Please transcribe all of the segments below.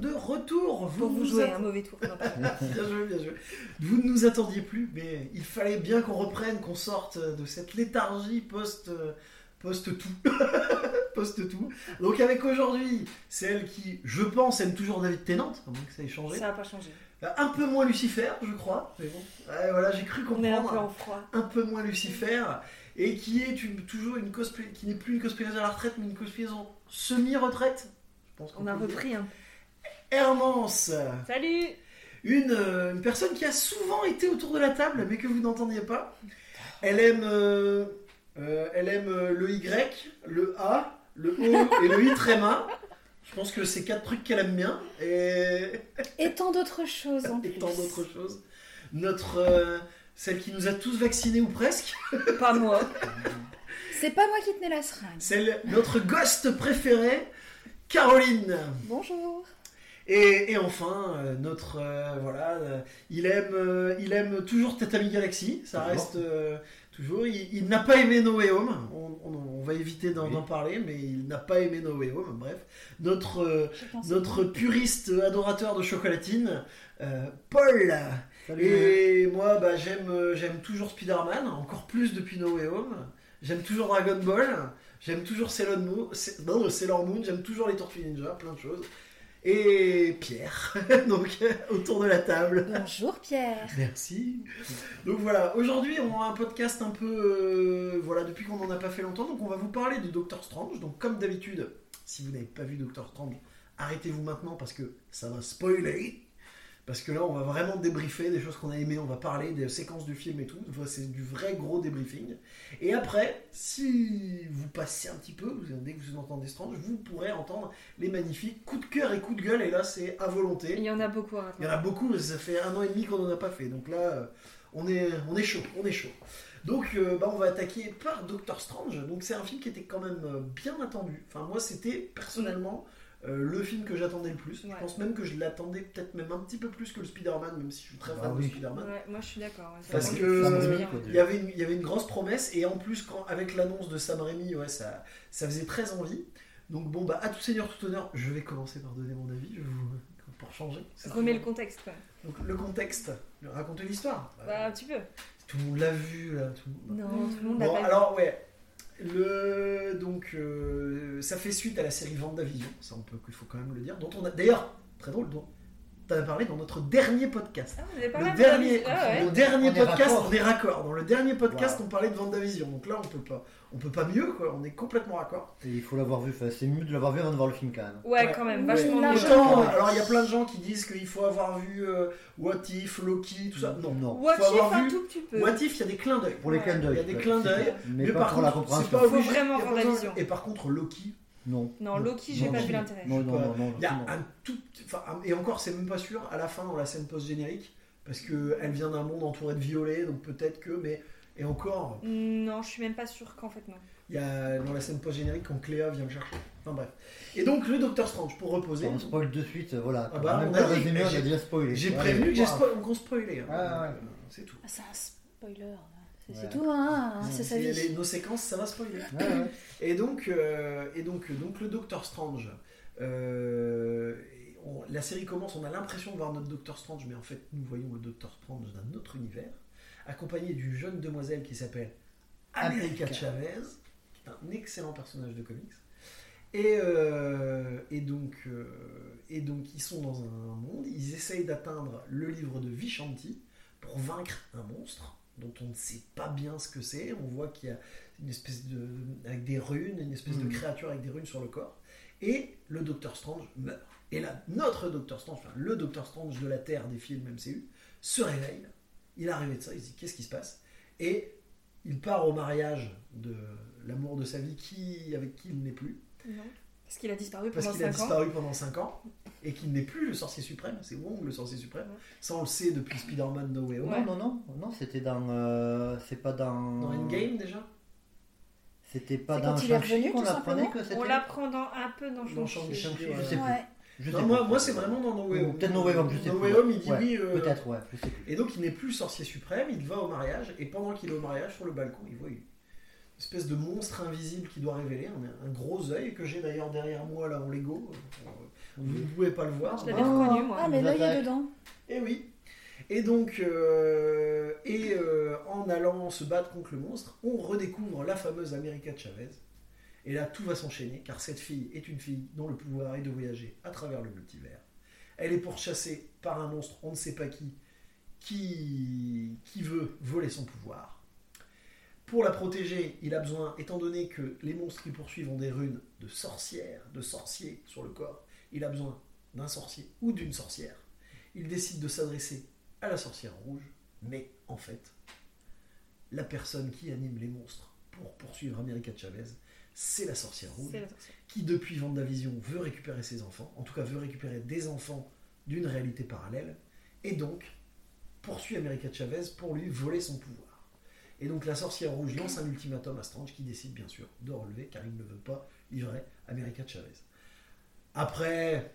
de retour. Vous Pour vous jouer att- un mauvais tour. Non, Bien joué, bien joué. Vous ne nous attendiez plus, mais il fallait bien qu'on reprenne, qu'on sorte de cette léthargie post post tout, post tout. Donc avec aujourd'hui celle qui, je pense, aime toujours David Tennant, à moins que ça ait changé. Ça va pas changer. Un peu moins Lucifer, je crois. Mais bon, Ouais, voilà, j'ai cru On est un peu comprendre. en froid. Un peu moins Lucifer et qui est une- toujours une cosplay, qui n'est plus une cosplayeuse à la retraite, mais une cosplayeuse en semi-retraite. Qu'on On a repris un. Hermance, Salut une, euh, une personne qui a souvent été autour de la table, mais que vous n'entendiez pas. Elle aime, euh, euh, elle aime le Y, le A, le O et le I tréma. Je pense que c'est quatre trucs qu'elle aime bien. Et, Et tant d'autres choses en et plus. tant d'autres choses. Notre, euh, celle qui nous a tous vaccinés ou presque. Pas moi. C'est pas moi qui tenais la seringue. Celle, notre ghost préféré, Caroline. Bonjour. Et, et enfin, euh, notre euh, voilà, euh, il aime, euh, il aime toujours Tatami Galaxy. Ça Toujours. reste euh, toujours. Il, il n'a pas aimé No Way Home. On, on- on va éviter d'en Oui. parler, mais il n'a pas aimé No Way Home. Bref, notre euh, notre puriste adorateur de chocolatine, euh, Paul. Salut. Et moi, bah, j'aime, j'aime toujours Spider-Man, encore plus depuis No Way Home. J'aime toujours Dragon Ball. J'aime toujours Sailor Moon. Sailor Moon. J'aime toujours les Tortues Ninja, plein de choses. Et Pierre, donc autour de la table. Bonjour Pierre. Merci. Donc voilà, aujourd'hui on a un podcast un peu, euh, voilà, depuis qu'on n'en a pas fait longtemps, donc on va vous parler de Doctor Strange. Donc comme d'habitude, si vous n'avez pas vu Doctor Strange, arrêtez-vous maintenant parce que ça va spoiler. Parce que là, on va vraiment débriefer des choses qu'on a aimées, on va parler des séquences du film et tout. Enfin, C'est du vrai gros débriefing. Et après, si vous passez un petit peu, vous- dès que vous entendez Strange, vous pourrez entendre les magnifiques coups de cœur et coups de gueule. Et là, c'est à volonté. Il y en a beaucoup à Il y en a beaucoup, mais ça fait un an et demi qu'on n'en a pas fait. Donc là, euh, on est, on est chaud, on est chaud. Donc euh, bah, on va attaquer par Doctor Strange. Donc c'est un film qui était quand même euh, bien attendu. Enfin moi c'était personnellement euh, le film que j'attendais le plus. Ouais. Je pense même que je l'attendais peut-être même un petit peu plus que le Spider-Man, même si je suis très Ah fan de. Spider-Man. Ouais, moi je suis d'accord. ouais. Parce que, euh, quoi, Il y, avait une, il y avait une grosse promesse et en plus quand, avec l'annonce de Sam Raimi, ouais, ça, ça faisait très envie. Donc bon bah à tout seigneur tout honneur, je vais commencer par donner mon avis je vous- pour changer. Remets le contexte même. donc le contexte, raconter l'histoire. Bah, un petit peu. Tout le monde l'a vu là. Tout... Non, tout le monde n'a Bon pas vu. alors ouais, le donc euh, ça fait suite à la série Vendavision, ça on peut il faut quand même le dire. Dont on a d'ailleurs très drôle dont tu as parlé dans notre dernier podcast. Ah, vous pas Le dernier, Ah ouais. le dernier On est podcast, raccord. on est raccord. Dans le dernier podcast, Wow. on parlait de Vendavision. Donc là, on peut pas, on peut pas mieux, quoi. On est complètement raccord. Et il faut l'avoir vu. Enfin, c'est mieux de l'avoir vu avant de voir le film quand même. Ouais, Ouais. quand même, vachement mieux. alors il y a plein de gens qui disent qu'il faut avoir vu euh, What If, Loki, tout ça. Non, Non. What Faut avoir if un vu tout petit peu. What If, il y a des clins d'œil. Pour les Ouais. clins d'œil. Il y a des ouais, clins d'œil. Mais, par pour la contre, c'est pas Faut vraiment voir la vision. Et par contre, Loki, Non. Non, Loki, j'ai pas vu l'intérêt. Non, non, non, non. il y a un tout, et encore, c'est même pas sûr. À la fin, dans la scène post générique, parce que elle vient d'un monde entouré de violets, donc peut-être que, mais et encore, Non, je suis même pas sûre qu'en fait non. Il y a dans la scène post-générique quand Cléa vient le chercher. Enfin bref. Et donc le Docteur Strange, pour reposer. On spoil de suite, voilà. Ah bah, on a résumé, on j'ai- a déjà spoilé. J'ai Ouais, prévenu que j'ai wow. spo- qu'on spoilait. hein. Ouais. Euh, C'est tout. Ah, c'est un spoiler. C'est Ouais. tout, hein. Ouais, C'est sa C'est vie. les- nos séquences, ça va spoiler. Ouais, ouais. Et donc, euh, et donc, donc le Docteur Strange. euh, on- la série commence, on a l'impression de voir notre Docteur Strange, mais en fait, nous voyons le Docteur Strange d'un autre univers, accompagné d'une jeune demoiselle qui s'appelle America. Chavez, qui est un excellent personnage de comics. Et, euh, et, donc, euh, et donc, ils sont dans un monde, ils essayent d'atteindre le livre de Vishanti pour vaincre un monstre dont on ne sait pas bien ce que c'est. On voit qu'il y a une espèce de. avec des runes, une espèce de Mhm. créature avec des runes sur le corps. Et le Docteur Strange meurt. Et là, notre Docteur Strange, enfin le Docteur Strange de la Terre des films MCU, se réveille. Il est arrivé de ça, il se dit qu'est-ce qui se passe? Et il part au mariage de l'amour de sa vie qui, avec qui il n'est plus. Non. Parce qu'il a disparu Parce pendant qu'il a 5 ans. disparu pendant 5 ans et qu'il n'est plus le sorcier suprême, c'est Wong le sorcier suprême. Ouais. Ça on le sait depuis Spider-Man No Way Home. Ouais. Non, non, non, non, c'était dans. euh, c'est pas dans. Dans Endgame déjà? C'était pas C'est dans quand il est Shang-Chi revenu, qu'on tout apprenait simplement que c'était. On l'apprend dans un peu dans Dans Shang-Chi. Shang-Chi, Je ouais. sais plus. Ouais. Je Non, sais moi, c'est vraiment dans No Way Home. Peut-être No Way Home, je sais No plus. Way Home, il dit Ouais, oui. euh, Peut-être, ouais, je sais plus. Et donc il n'est plus sorcier suprême, il va au mariage, et pendant qu'il est au mariage, sur le balcon, il voit une, espèce de monstre invisible qui doit révéler un, un gros œil que j'ai d'ailleurs derrière moi là en Lego. Euh, Vous ne pouvez pas le voir. Je l'avais reconnu, moi. Ah, mais l'œil est dedans. Et oui. Et donc, euh, et euh, en allant se battre contre le monstre, on redécouvre la fameuse America Chavez. Et là, tout va s'enchaîner, car cette fille est une fille dont le pouvoir est de voyager à travers le multivers. Elle est pourchassée par un monstre, on ne sait pas qui, qui, veut voler son pouvoir. Pour la protéger, il a besoin, étant donné que les monstres qui poursuivent ont des runes de sorcières, de sorciers sur le corps, il a besoin d'un sorcier ou d'une sorcière. Il décide de s'adresser à la sorcière rouge, mais en fait, la personne qui anime les monstres pour poursuivre America Chavez, c'est la sorcière rouge, C'est la sorcière. qui depuis Vendavision veut récupérer ses enfants, en tout cas veut récupérer des enfants d'une réalité parallèle, et donc poursuit America Chavez pour lui voler son pouvoir. Et donc la sorcière rouge lance un ultimatum à Strange qui décide bien sûr de relever car il ne veut pas livrer America Chavez. Après,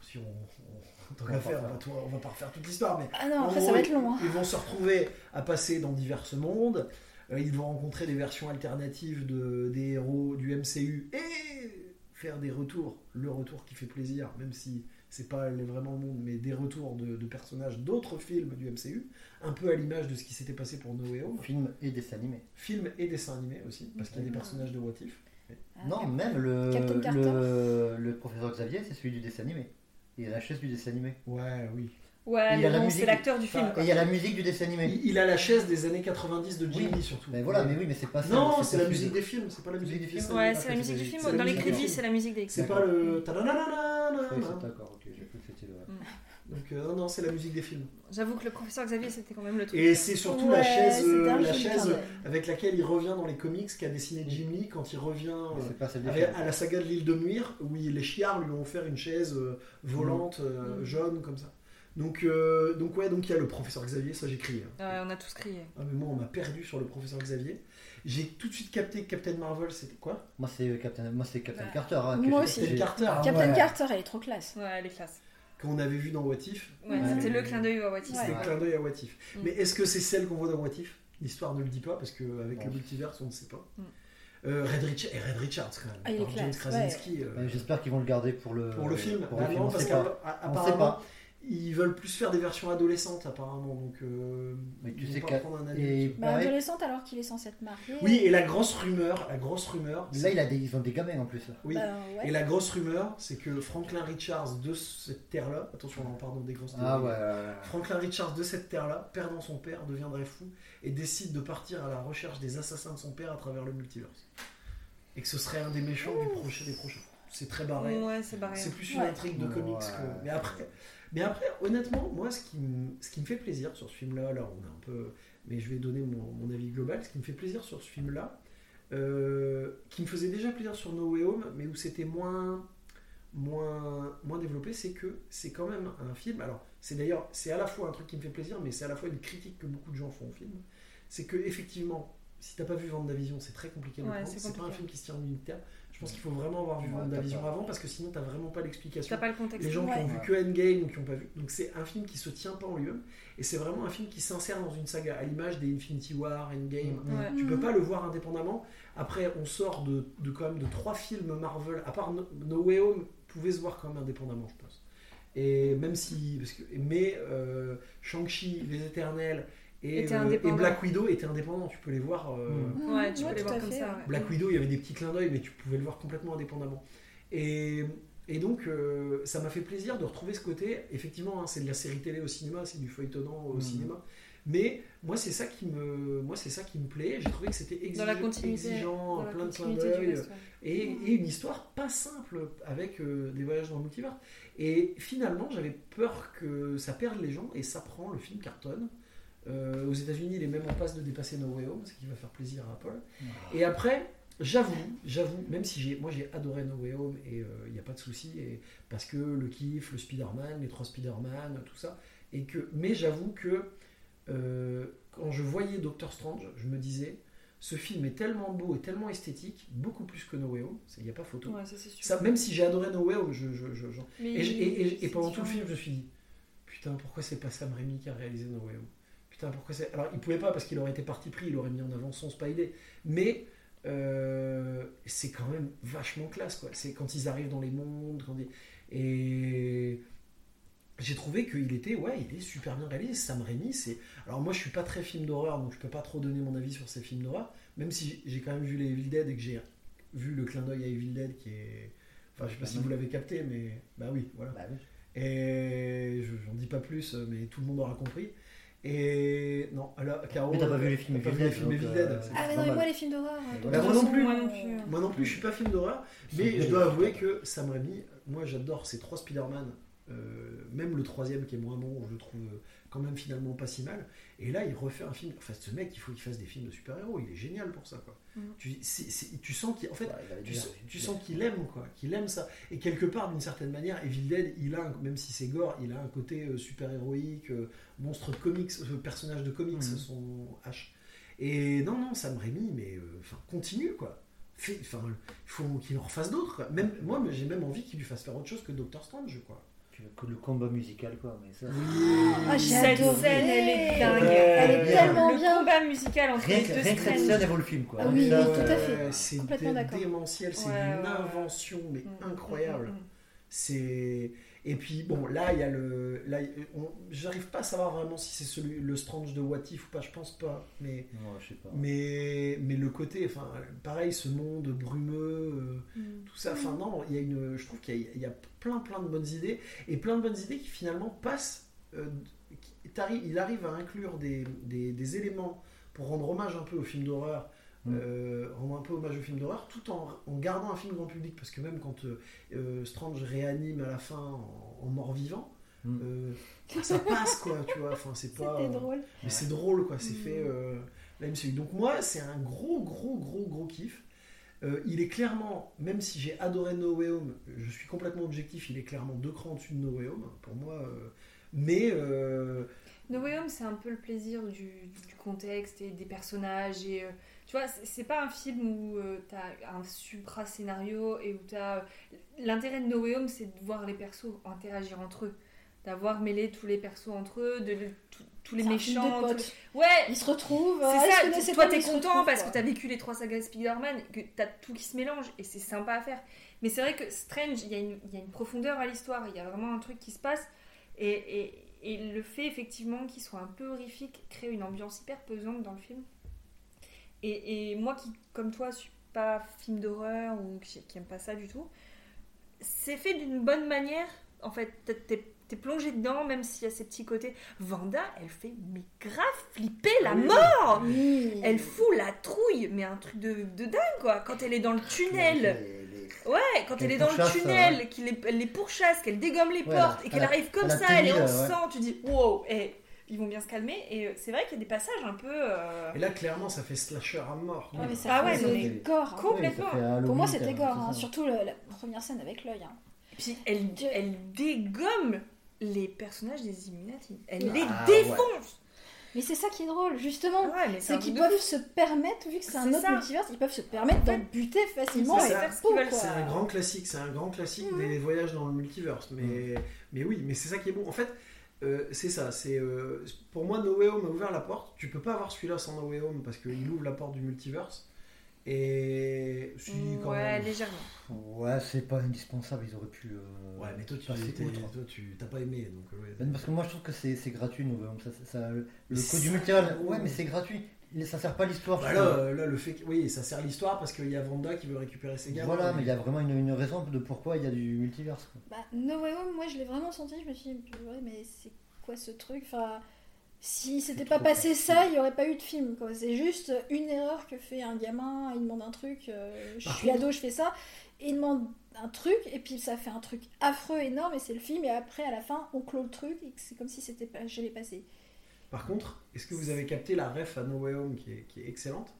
si on, on- tant On qu'à va faire, on on va pas refaire toute l'histoire, mais Ah non, en après, ça va être long. hein. ils vont se retrouver à passer dans divers mondes. Euh, ils vont rencontrer des versions alternatives de, des héros du MCU et faire des retours. Le retour qui fait plaisir, même si c'est pas vraiment le monde, mais des retours de, de personnages d'autres films du MCU, un peu à l'image de ce qui s'était passé pour No Way Home. Film et dessin animé. Film et dessin animé aussi, parce qu'il y a des Mhm. personnages de What If. Ah, Non, même le, Captain Carter. le, le professeur Xavier, c'est celui du dessin animé. Il a la chaise du dessin animé. Ouais, oui. Ouais, Il mais bon, c'est l'acteur du film. Enfin, Et quoi. il y a la musique du dessin animé. Il, il a la chaise des années 90 de Jimmy Oui. surtout. Mais voilà, mais oui, mais c'est pas ça. Non, c'est la musique de- des films, c'est pas la musique des films. Ouais, c'est la musique du film. Dans les crédits, c'est la musique des C'est pas le. d'accord, ok, j'ai que c'était le. Donc, euh, non, non, c'est la musique des films. J'avoue que le professeur Xavier, c'était quand même le truc. Et c'est surtout la chaise, euh, la chaise avec laquelle il revient dans les comics qu'a dessiné Jim Lee quand il revient euh, à la saga de l'île de Muir où il- les chiards lui ont offert une chaise euh, volante euh, Mhm. jaune comme ça. Donc, euh, donc ouais, donc il y a le professeur Xavier, ça j'ai crié. hein. Ouais, on a tous crié. Ah, mais moi on m'a perdu sur le professeur Xavier. J'ai tout de suite capté que Captain Marvel c'était quoi? Moi, c'est Captain, moi, c'est Captain Ouais. Carter. hein, Moi aussi. j'ai- C'était Carter. hein, Captain ouais, Carter, elle est trop classe. Ouais, elle est classe. Qu'on avait vu dans What If. Ouais, Ouais. c'était le clin d'œil à What If. C'était Ouais. le clin d'œil à What If. Mm. Mais est-ce que c'est celle qu'on voit dans What If? L'histoire ne le dit pas parce qu'avec le multiverse on ne sait pas. Mm. Euh, Red, Richard, et Red Richards quand même. Ah, il est par James classe, Krasinski. euh, J'espère qu'ils vont le garder pour le, pour le film. Pour Bah le film, on parce sait pas. qu'apparemment ils veulent plus faire des versions adolescentes apparemment. Donc euh, Mais tu ils vont sais pas qu'à- prendre un Et adulte. Bah, pareil, adolescente alors qu'il est censé être marié. Oui, et la grosse rumeur, la grosse rumeur. là, il a des, ils ont des gamins en plus. Oui. Bah, ouais. Et la grosse rumeur, c'est que Franklin Richards de cette terre-là, attention, on parle des grosses Ah ouais. ouais, ouais. Franklin Richards de cette terre-là, perdant son père, deviendrait fou et décide de partir à la recherche des assassins de son père à travers le multiverse. Et que ce serait un des méchants du prochain, des prochains. C'est très barré. Ouais, c'est plus une Ouais. intrigue de comics Ouais. que. Mais après, mais après, honnêtement, moi, ce qui, me, ce qui me fait plaisir sur ce film-là, là, on est un peu. Mais je vais donner mon, mon avis global. Ce qui me fait plaisir sur ce film-là, euh, qui me faisait déjà plaisir sur No Way Home, mais où c'était moins, moins, moins développé, c'est que c'est quand même un film. Alors, c'est d'ailleurs, c'est à la fois un truc qui me fait plaisir, mais c'est à la fois une critique que beaucoup de gens font au film. C'est que, effectivement, si t'as pas vu Vendavision, c'est très compliqué de le Ouais, prendre. c'est pas un film qui se tient en unitaire. Je pense qu'il faut vraiment avoir vu t'as pas- avant parce que sinon t'as vraiment pas l'explication. T'as pas le contexte. Les gens qui ont vu que Endgame ou qui ont pas vu. Donc c'est un film qui se tient pas en lui-même et c'est vraiment un film qui s'insère dans une saga à l'image des Infinity War, Endgame. Mm. Ouais. Tu peux Mhm. pas le voir indépendamment. Après, on sort de, de quand même de trois films Marvel. À part No, No Way Home, pouvait se voir quand même indépendamment, je pense. Et même si, parce que, mais euh, Shang-Chi, Les Éternels et, Était euh, et indépendant. Black Widow étaient indépendants. Tu peux les voir. euh, Mm. Ouais, tu Ouais, peux les tout voir à comme fait, ça. ouais. Black Widow, il y avait des petits clins d'œil, mais tu pouvais le voir complètement indépendamment. Et, et donc, euh, ça m'a fait plaisir de retrouver ce côté. Effectivement, hein, c'est de la série télé au cinéma, c'est du feuilletonnant au Mhm. cinéma. Mais moi, c'est ça qui me, moi, c'est ça qui me plaît. J'ai trouvé que c'était exige- Dans la continuité, exigeant, Dans la plein de clins d'œil, et, et une histoire pas simple avec euh, des voyages dans le multivers. Et finalement, j'avais peur que ça perde les gens, et ça prend le film cartonne. Euh, aux États-Unis, il est même en passe de dépasser No Way Home, ce qui va faire plaisir à Paul. Et après, j'avoue, j'avoue, même si j'ai, moi j'ai adoré No Way Home et il n'y a pas de souci, et parce que le kiff, le Spider-Man, les trois Spider-Man, tout ça, et que, mais j'avoue que euh, quand je voyais Doctor Strange, je me disais, ce film est tellement beau et tellement esthétique, beaucoup plus que No Way Home, il n'y a pas photo. Ouais, ça c'est sûr. Ça, même si j'ai adoré No Way Home, je, je- je- j'en- Mais et, je- et- et- et c'est pendant tout le film, je me suis dit, putain, pourquoi c'est pas Sam Raimi qui a réalisé No Way Home? Putain, pourquoi c'est. Alors, il pouvait pas parce qu'il aurait été parti pris, il aurait mis en avant son Spidey. Mais euh, c'est quand même vachement classe. Quoi. C'est quand ils arrivent dans les mondes. Quand ils- Et j'ai trouvé qu'il était, ouais, il est super bien réalisé. Sam Raimi, c'est. Alors moi, je suis pas très film d'horreur, donc je peux pas trop donner mon avis sur ces films d'horreur. Même si j'ai quand même vu les Evil Dead et que j'ai vu le clin d'œil à Evil Dead qui est. Enfin, je sais pas si vous l'avez capté, mais bah oui, voilà. Bah oui. Et je j'en dis pas plus, mais tout le monde aura compris. Et non, alors, Caro, Mais t'as pas vu les films pas Evil vu les Dead, films Evil euh, Dead, Ah, mais non, mais moi, les films d'horreur. euh, Bah, de moi non plus. Moi non plus. Moi non plus, je suis pas film d'horreur, mais je dois avouer que Sam Raimi, moi j'adore ces trois Spider-Man, euh, même le troisième qui est moins bon, je le trouve euh, quand même finalement pas si mal. Et là, il refait un film. Enfin, ce mec, il faut qu'il fasse des films de super-héros, il est génial pour ça, quoi. Mhm. Tu, c'est- c'est- tu sens qu'il. En fait, tu, sens- tu sens qu'il aime quoi, qu'il aime ça. Et quelque part, d'une certaine manière, Evil Dead, il a, même si c'est gore, il a un côté euh, super héroïque, euh, monstre de comics, euh, personnage de comics, Mhm. son H. Et non, non, Sam Raimi, mais euh, enfin, continue quoi. Fait- Enfin, il faut qu'il en refasse d'autres. Même moi, j'ai même envie qu'il lui fasse faire autre chose que Doctor Strange, quoi. Puis le, le combat musical, quoi. Mais ça, Ah, j'ai Cette adoré. scène, elle est dingue. Ouais, Elle est bien. tellement le bien. combat musical entre rien les que deux rien que cette scène, elle vaut le film, quoi. Ah oui, ça, oui, tout à fait. Ouais, C'est démentiel, c'est Ouais, une ouais, invention, mais Mm, incroyable. mm, mm, C'est et puis bon là il y a le là on- j'arrive pas à savoir vraiment si c'est celui le Strange de What If ou pas je pense pas mais Non, je sais pas. mais mais le côté enfin pareil ce monde brumeux euh, mm. tout ça enfin non il y a une je trouve qu'il y, a- il y a plein plein de bonnes idées et plein de bonnes idées qui finalement passent euh, qui- il arrive à inclure des, des, des éléments pour rendre hommage un peu au film d'horreur. Euh, rendre un peu hommage au film d'horreur tout en, en gardant un film grand public parce que même quand euh, euh, Strange réanime à la fin en, en mort-vivant Mm. euh, ça passe quoi tu vois enfin c'est pas C'était euh, drôle. mais c'est drôle, quoi. C'est Mm. fait euh, la MCU. Donc moi, c'est un gros, gros, gros, gros kiff. Euh, il est clairement, même si j'ai adoré No Way Home, je suis complètement objectif, il est clairement deux crans au-dessus de No Way Home, pour moi. euh, mais euh, No Way Home, c'est un peu le plaisir du, du contexte et des personnages. Et, euh, tu vois, c'est pas un film où tu as un supra-scénario et où tu as. L'intérêt de No Way Home, c'est de voir les persos interagir entre eux. D'avoir mêlé tous les persos entre eux, de, tous- tous les méchants. tous potes. les- Ouais, Ils se retrouvent. c'est ça, toi t'es content parce quoi. que t'as vécu les trois sagas Spider-Man, que t'as tout qui se mélange et c'est sympa à faire. Mais c'est vrai que Strange, il y, a une- il y a une profondeur à l'histoire, il y a vraiment un truc qui se passe et, et- et le fait effectivement qu'il soit un peu horrifique crée une ambiance hyper pesante dans le film. Et, et moi qui, comme toi, suis pas film d'horreur ou qui, qui aime pas ça du tout, c'est fait d'une bonne manière. En fait, t'es- plongé dedans, même s'il y a ces petits côtés. Vanda, elle fait mais grave flipper la Oui. mort Oui. elle fout la trouille, mais un truc de, de dingue quoi. Quand elle est dans le tunnel, Les- les- ouais, quand Qu'elle elle est dans le tunnel, qu'il les, elle les pourchasse, qu'elle dégomme les Ouais, portes et qu'elle arrive comme ça, elle est en sang, tu dis wow, et ils vont bien se calmer. Et euh, c'est vrai qu'il y a des passages un peu. euh, et là, clairement, ça fait slasher à mort. Ah, mais ça Ah ouais, mais- gore. hein. Complètement. Ouais, Pour moi, c'était gore, c'est hein, surtout le- la première scène avec l'œil. hein. Puis elle, elle dégomme les personnages des Illuminati. Elle les Ah, ouais. défonce. Mais c'est ça qui est drôle, justement. Ah Ouais, C'est qu'ils peuvent se permettre, vu que c'est un autre ça. multivers, ils peuvent se permettre d'en buter facilement C'est et ça. faire ce qu'ils veulent. quoi. C'est un grand classique, c'est un grand classique des voyages dans le multiverse. Mais, mais oui, mais c'est ça qui est bon. En fait, euh, c'est ça. C'est euh, pour moi, No Way Home a ouvert la porte. Tu peux pas avoir celui-là sans No Way Home parce qu'il ouvre la porte du multiverse. Et si, quand Ouais, même. légèrement. Ouais, c'est pas indispensable, ils auraient pu. euh, Ouais, mais toi, tu passer t'es- outre. toi, tu t'as pas aimé, donc ouais. Ben, Parce que moi je trouve que c'est c'est gratuit, nous. Ça, ça, ça- le ça- du multivers, ouais, mais c'est gratuit. Ça sert pas l'histoire. Bah là, euh, le fait que, oui, ça sert l'histoire parce qu'il y a Vanda qui veut récupérer ses gamins. Voilà, mais il y a vraiment une, une raison de pourquoi il y a du multivers. quoi. Bah, No Way Home, moi je l'ai vraiment senti, je me suis dit, ouais, mais c'est quoi ce truc? Enfin, Si c'était pas passé ça, il n'y aurait pas eu de film. quoi. C'est juste une erreur que fait un gamin, il demande un truc, euh, je Par suis contre- ado, je fais ça, et il demande un truc, et puis ça fait un truc affreux, énorme, et c'est le film, et après à la fin, on clôt le truc, et c'est comme si c'était pas jamais passé. Par contre, est-ce que vous avez capté la ref à No Way Home qui est, qui est excellente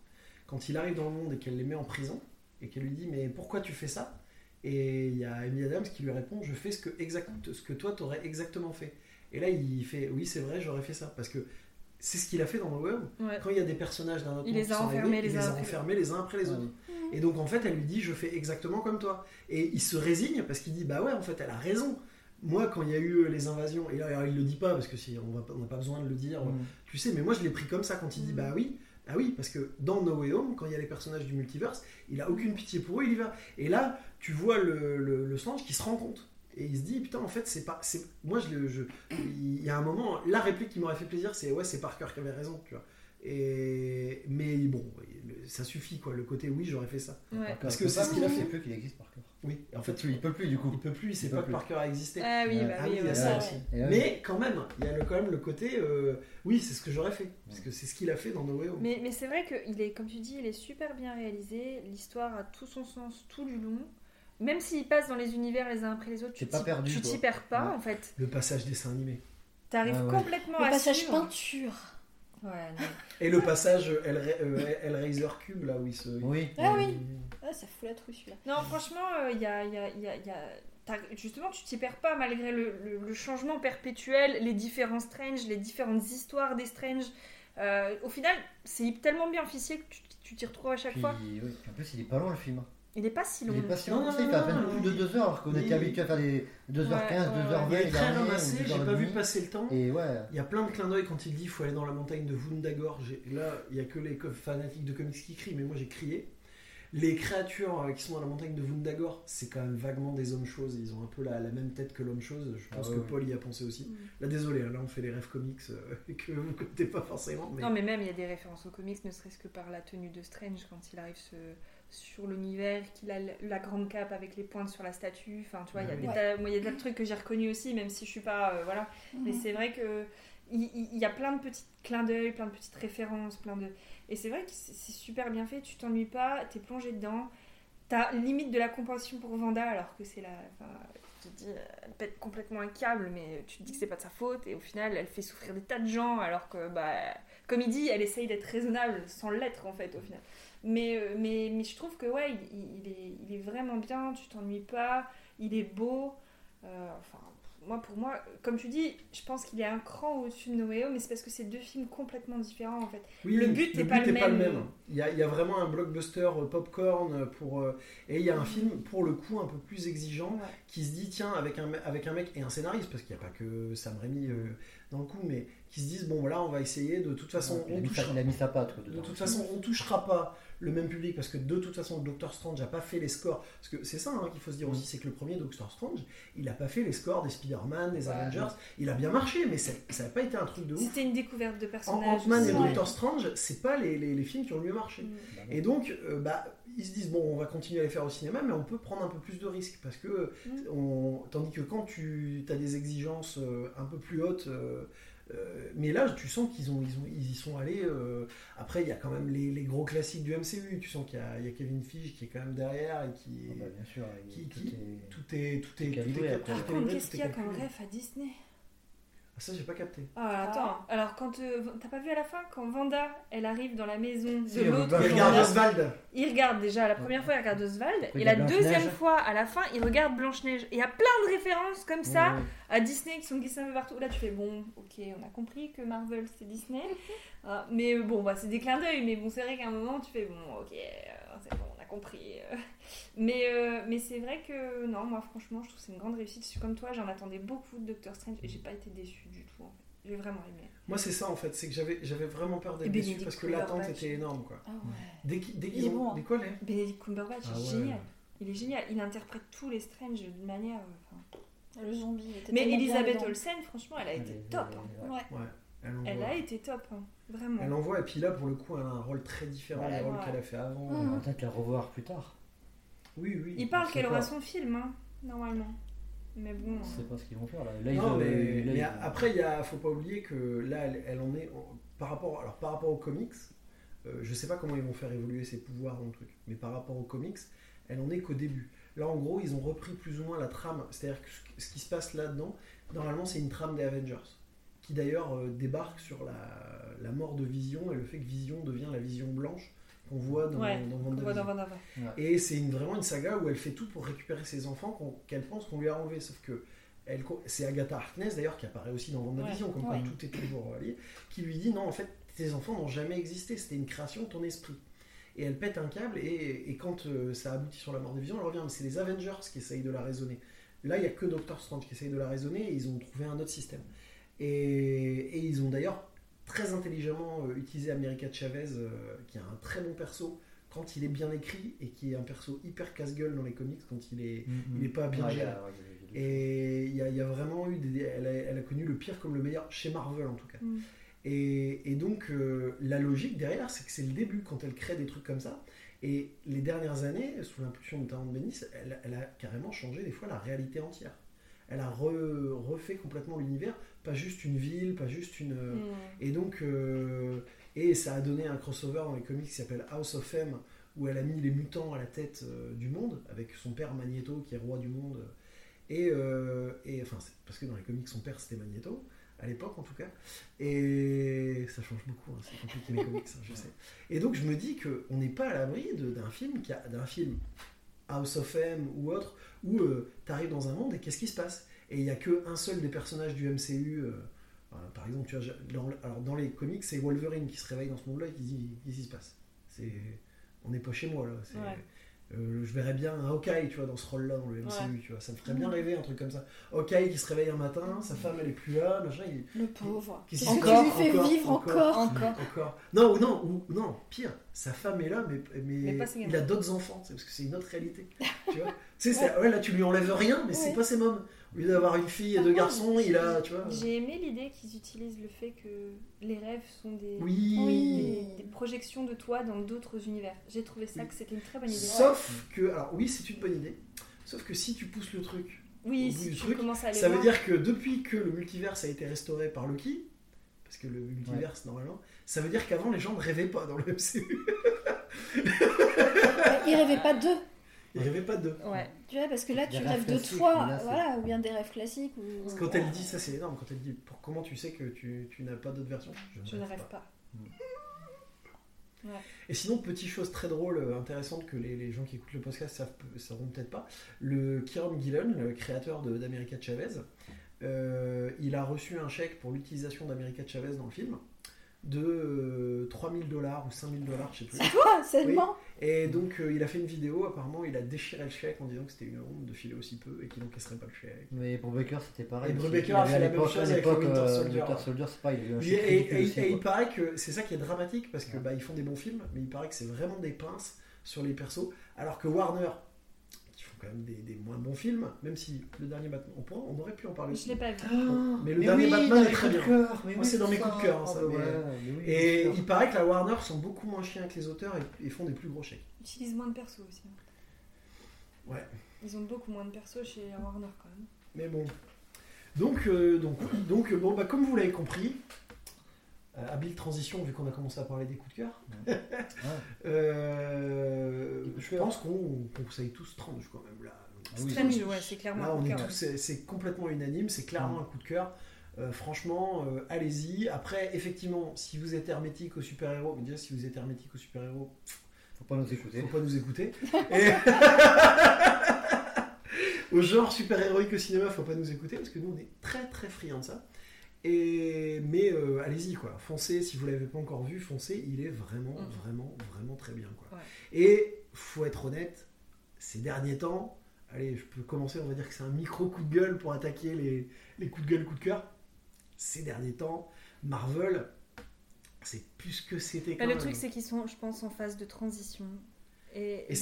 Quand il arrive dans le monde et qu'elle les met en prison et qu'elle lui dit Mais pourquoi tu fais ça? Et il y a Amy Adams qui lui répond Je fais ce que, exact, ce que toi t'aurais exactement fait. Et là il fait Oui, c'est vrai, j'aurais fait ça. Parce que c'est ce qu'il a fait dans No Way Home. Ouais. Quand il y a des personnages d'un autre Il monde les a enfermés les il uns les a enfermés les uns après les Ouais. autres. Et donc en fait, elle lui dit Je fais exactement comme toi. Et il se résigne parce qu'il dit Bah ouais, en fait, elle a raison. Moi, quand il y a eu les invasions, et là, alors, il le dit pas parce que si on n'a pas besoin de le dire, Mm. tu sais, mais moi je l'ai pris comme ça quand il dit Mm. Bah oui, Ah oui, parce que dans No Way Home, quand il y a les personnages du multiverse, il a aucune pitié pour eux, il y va. Et là, tu vois le, le, le Strange qui se rend compte. Et il se dit, putain, en fait, c'est pas. Moi, je, le- je, il y a un moment, la réplique qui m'aurait fait plaisir, c'est ouais, c'est Parker qui avait raison, tu vois. Et, mais bon, ça suffit, quoi. Le côté, oui, j'aurais fait ça. Ouais. Parce que c'est ce qu'il a fait. Il peut qu'il existe par cœur. Oui, en En fait, il peut plus du coup. il peut plus, il sait Il peut pas que. Parker a existé. Ah oui, bah Ah oui, oui, il y a ouais, ça aussi. Mais quand même, il y a le- quand même le côté, euh, oui, c'est ce que j'aurais fait. Parce que c'est ce qu'il a fait dans No Way Home. Mais, mais c'est vrai qu'il est, comme tu dis, il est super bien réalisé. L'histoire a tout son sens tout du long. Même s'il passe dans les univers les uns après les autres, tu t'y- perds pas Ouais. en fait. Le passage dessin animé. T'arrives Ah ouais. complètement Le à passage suivre. peinture. Ouais, non. Et le passage Hellra- euh, Hellraiser Cube, là où il se. Oui. Ah oui. Ah, ça fout la trouille celui-là. Non, franchement, euh, il y a, il y a- il y a- y a- Justement, tu t'y perds pas malgré le, le- le changement perpétuel, les différents Strange, les différentes histoires des Strange. Euh, au final, c'est tellement bien officiel que tu tu t'y retrouves à chaque Puis, fois. oui. En plus, il est pas long le film. Il est pas si long. Il est le pas si long Non, ça, il fait à peine plus de 2 heures, alors qu'on Il- était habitué à faire des 2h15, Ouais, ouais, 2h20, Il est très dernier, ramassé, ou j'ai pas 2h30. vu passer le temps. Et ouais. Il y a plein de clins d'œil quand il dit il faut aller dans la montagne de Wundagore. J'ai- Là, il y a que les fanatiques de comics qui crient, mais moi j'ai crié. Les créatures euh, qui sont dans la montagne de Wundagore, c'est quand même vaguement des hommes choses. Ils ont un peu la, la même tête que l'homme chose. Je pense Ah ouais, que ouais. Paul y a pensé aussi. Mm. Là, désolé, hein, là on fait les rêves comics euh, que vous ne connaissez pas forcément. Mais... Non, mais même il y a des références aux comics, ne serait-ce que par la tenue de Strange quand il arrive ce- sur l'univers, qu'il a la grande cape avec les pointes sur la statue. Enfin, tu vois, il y a Ouais. des moi, il y a des tas de trucs que j'ai reconnus aussi, même si je suis pas. euh, voilà. Mais Mhm. c'est vrai que il, y a plein de petits clins d'œil, plein de petites références, plein de. Et c'est vrai que c'est super bien fait. Tu t'ennuies pas, t'es plongé dedans. T'as limite de la compassion pour Vanda, alors que c'est la. Enfin, tu te dis, elle pète complètement un câble, mais tu te dis que c'est pas de sa faute. Et au final, elle fait souffrir des tas de gens, alors que, bah, comme il dit, elle essaye d'être raisonnable sans l'être en fait au final. Mais, euh, mais, mais je trouve que ouais, il, est, il est vraiment bien, tu t'ennuies pas, il est beau. Euh, enfin, moi, pour moi, comme tu dis, je pense qu'il est un cran au-dessus de Noéo, mais c'est parce que c'est deux films complètement différents en fait. Oui, Le but est pas le même. Il, y a, il y a vraiment un blockbuster euh, popcorn euh, pour, euh, et il y a un film pour le coup un peu plus exigeant Ouais. qui se dit tiens avec un, avec un mec et un scénariste parce qu'il n'y a pas que Sam Raimi euh, dans le coup mais qui se disent bon voilà on va essayer de toute façon il, a on touchera, il a mis sa patte. quoi, de toute façon on touchera pas le même public parce que de toute façon le Doctor Strange n'a pas fait les scores parce que c'est ça hein, qu'il faut se dire Mm. aussi c'est que le premier Doctor Strange il n'a pas fait les scores des Spider-Man des Ouais. Avengers il a bien marché mais ça n'a pas été un truc de ouf C'était une découverte de personnages. Ant-Man et. Doctor Strange, c'est pas les, les- les films qui ont le mieux marché. Mm. Bah, Et donc, euh, bah, ils se disent bon, on va continuer à les faire au cinéma, mais on peut prendre un peu plus de risques parce que, Mm. on, tandis que quand tu as des exigences euh, un peu plus hautes, euh, euh, mais là, tu sens qu'ils ont, ils ont, ils y sont allés. euh, après, il y a quand même les, les gros classiques du MCU. Tu sens qu'il y a, il y a Kevin Feige qui est quand même derrière et qui, Ah bah, bien sûr. il- qui- tout qui- est- tout est, tout est, calibré tout est- après. tout est Par contre, calibré, qu'est-ce tout qu'il est y a comme ref à Disney? Ça, j'ai pas capté. Ah, attends. Alors, quand. euh, t'as pas vu à la fin, quand Vanda, elle arrive dans la maison de Si, l'autre. Il regarde Oswald. Il regarde déjà, la première fois, il regarde Oswald. Et la deuxième fois, à la fin, il regarde Blanche-Neige. Et il y a plein de références comme ça Ouais, ouais. à Disney qui sont glissées un peu partout. Là, tu fais bon, ok, on a compris que Marvel c'est Disney. Ah, mais euh, bon, bah, c'est des clins d'œil. Mais bon, c'est vrai qu'à un moment, tu fais bon, ok, euh, c'est bon, compris. euh. Mais, euh, mais c'est vrai que non, moi, franchement, je trouve que c'est une grande réussite. Je suis comme toi, j'en attendais beaucoup de Doctor Strange et j'ai pas été déçue du tout. En fait. J'ai vraiment aimé. Moi, c'est ça en fait, c'est que j'avais, j'avais vraiment peur d'être déçu Benedict parce que l'attente Cumberbatch. était énorme quoi. Ah ouais. Dès qu'ils, dès ont. bon, hein. Benedict Cumberbatch, Ah il est ouais. génial. Il est génial. Il interprète tous les Strange d'une manière. euh, enfin, Le zombie était Mais Elisabeth. Olsen, franchement, elle a été top. hein. ouais. Ouais. Elle envoie. Elle a été top, hein. vraiment. Elle envoie, et puis là, pour le coup, elle a un rôle très différent rôles ouais. qu'elle a fait avant. On va peut-être la revoir plus tard. Oui, oui. Il parle qu'elle aura son film, hein, normalement. Mais bon. Je sais euh, pas ce qu'ils vont faire là. Là, ils Non, ont- mais, là, mais ils- après, il a, faut pas oublier que là, elle, elle en est. en- par, rapport, alors, par rapport aux comics, euh, je sais pas comment ils vont faire évoluer ses pouvoirs dans le truc, mais par rapport aux comics, elle en est qu'au début. Là, en gros, ils ont repris plus ou moins la trame. C'est-à-dire que ce- ce qui se passe là-dedans, normalement, c'est une trame des Avengers. Qui d'ailleurs euh, débarque sur la, la mort de Vision et le fait que Vision devient la Vision blanche qu'on voit dans, Ouais, dans. Et c'est une- vraiment une saga où elle fait tout pour récupérer ses enfants qu'elle pense qu'on lui a enlevés. Sauf que c'est Agatha Harkness d'ailleurs qui apparaît aussi dans WandaVision, comme quoi ouais. tout est toujours lié, qui lui dit non, en fait, tes enfants n'ont jamais existé, c'était une création de ton esprit. Et elle pète un câble, et, et quand euh, ça aboutit sur la mort de Vision, elle revient. Mais c'est les Avengers qui essayent de la raisonner. Là, il n'y a que Doctor Strange qui essaye de la raisonner, et ils ont trouvé un autre système. Et, et ils ont d'ailleurs très intelligemment euh, utilisé America Chavez, euh, qui a un très bon perso quand il est bien écrit et qui est un perso hyper casse-gueule dans les comics quand il est, il est pas bien Ouais, géré. ouais, Et il y, a- il y a vraiment eu des. Elle a, elle a connu le pire comme le meilleur, chez Marvel en tout cas. Mm. Et, et donc, euh, la logique derrière, c'est que c'est le début quand elle crée des trucs comme ça. Et les dernières années, sous l'impulsion notamment de Bendis, elle, elle a carrément changé des fois la réalité entière. Elle a re- refait complètement l'univers, pas juste une ville, pas juste une. Mm. Et donc, euh, et ça a donné un crossover dans les comics qui s'appelle House of M, où elle a mis les mutants à la tête euh, du monde, avec son père Magneto qui est roi du monde. Et, euh, et enfin, parce que dans les comics, son père c'était Magneto, à l'époque en tout cas. Et ça change beaucoup, hein, c'est compliqué les comics, hein, je sais. Et donc je me dis qu'on n'est pas à l'abri d'un film, qui a- d'un film House of M ou autre, où tu arrives dans un monde et qu'est-ce qui se passe? Et il n'y a qu'un seul des personnages du MCU. euh, euh, par exemple, tu vois, dans, alors dans les comics, c'est Wolverine qui se réveille dans ce monde-là et qui se dit Qu'est-ce qui se passe? C'est, On n'est pas chez moi là. C'est- Ouais. euh, je verrais bien un Hawkeye, tu vois, dans ce rôle-là dans le MCU, Ouais. tu vois. Ça me ferait bien rêver un truc comme ça. Hawkeye qui se réveille un matin, sa femme elle est plus là, machin. Il... Le pauvre. Qu'est-ce qui que se tu passe lui fais Encore, vivre encore. encore Encore. Encore. Non, non, ou non, pire, sa femme est là, mais, mais, il a d'autres enfants, c'est parce que c'est une autre réalité. tu vois? Tu sais, c'est- ouais, là tu lui enlèves rien, mais c'est pas ses mômes. Au lieu d'avoir une fille et deux Ah, garçons, il a, tu vois. J'ai aimé l'idée qu'ils utilisent le fait que les rêves sont des, Oui. des, des projections de toi dans d'autres univers. J'ai trouvé ça Oui. que c'était une très bonne idée. Sauf que, alors oui, c'est une bonne idée. Sauf que si tu pousses le truc, Oui, au bout si du tu truc, commences à aller ça veut dire que depuis que le multiverse a été restauré par Loki, parce que le multiverse normalement, ça veut dire qu'avant les gens ne rêvaient pas dans le MCU. Ouais, Il rêvait pas d'eux. Ils rêvaient pas d'eux. Ouais. Tu vois, parce que là, Des tu rêves de toi, c'est- voilà, ou bien des rêves classiques. Ou... Parce que quand elle dit ça, c'est énorme. Quand elle dit pour, comment tu sais que tu, tu n'as pas d'autre version Je ne rêve pas. Et sinon, petite chose très drôle, euh, intéressante que les, les gens qui écoutent le podcast savent, sauront peut-être pas, le Kieron Gillen, le créateur de- d'America Chavez, euh, il a reçu un chèque pour l'utilisation d'America Chavez dans le film de euh, 3000 dollars ou 5000 dollars, je sais plus. Quoi Seulement Et donc, euh, il a fait une vidéo, apparemment, il a déchiré le chèque en disant que c'était une honte de filer aussi peu et qu'il n'encaisserait pas le chèque. Mais pour Baker, c'était pareil. Et. Brubaker Il a fait la même l'époque- chose à avec le Winter euh, Soldier. Winter Soldier, c'est il un Et, chèque et- ridicule et- aussi, et il paraît que c'est ça qui est dramatique parce que Ouais. bah, ils font des bons films, mais il paraît que c'est vraiment des pinces sur les persos. Alors que Warner, quand même des, des moins bons films, même si le dernier Batman, on, pourra- on aurait pu en parler. Je l'ai pas vu. Mais le dernier Batman dans est très bien. Moi, oui, c'est dans mes coups de cœur, hein, Ah, ça, bah mais- ouais, mais oui, Et il paraît que la Warner sont beaucoup moins chiens que les auteurs et, et font des plus gros chèques. Ils utilisent moins de persos aussi. Ouais. Ils ont beaucoup moins de persos chez Warner quand même. Mais bon. Donc, euh, donc, donc euh, bon, bah, comme vous l'avez compris, euh, habile transition vu qu'on a commencé à parler des coups de cœur. Ouais. Euh, je pense qu'on conseille tous Strange quand même là. Oui. Strange, ouais, c'est clairement Là, un on coup de est cœur. tous, c'est, c'est complètement unanime, c'est clairement un coup de cœur. Euh, franchement, euh, allez-y. Après, effectivement, si vous êtes hermétique aux super-héros, mais déjà si vous êtes hermétique aux super-héros, Faut pas nous écouter. faut pas nous écouter. Et... au genre super-héroïque au cinéma, faut pas nous écouter parce que nous on est très très friands de ça. Et mais euh, allez-y quoi, foncez si vous l'avez pas encore vu, foncez, il est vraiment Mm. vraiment vraiment très bien quoi. Ouais. Et faut être honnête, ces derniers temps, allez, je peux commencer, on va dire que c'est un micro coup de gueule pour attaquer les, les coups de gueule, coups de cœur. Ces derniers temps, Marvel, c'est plus que c'était quand Bah, le même. truc, c'est qu'ils sont, je pense, en phase de transition. Et, Et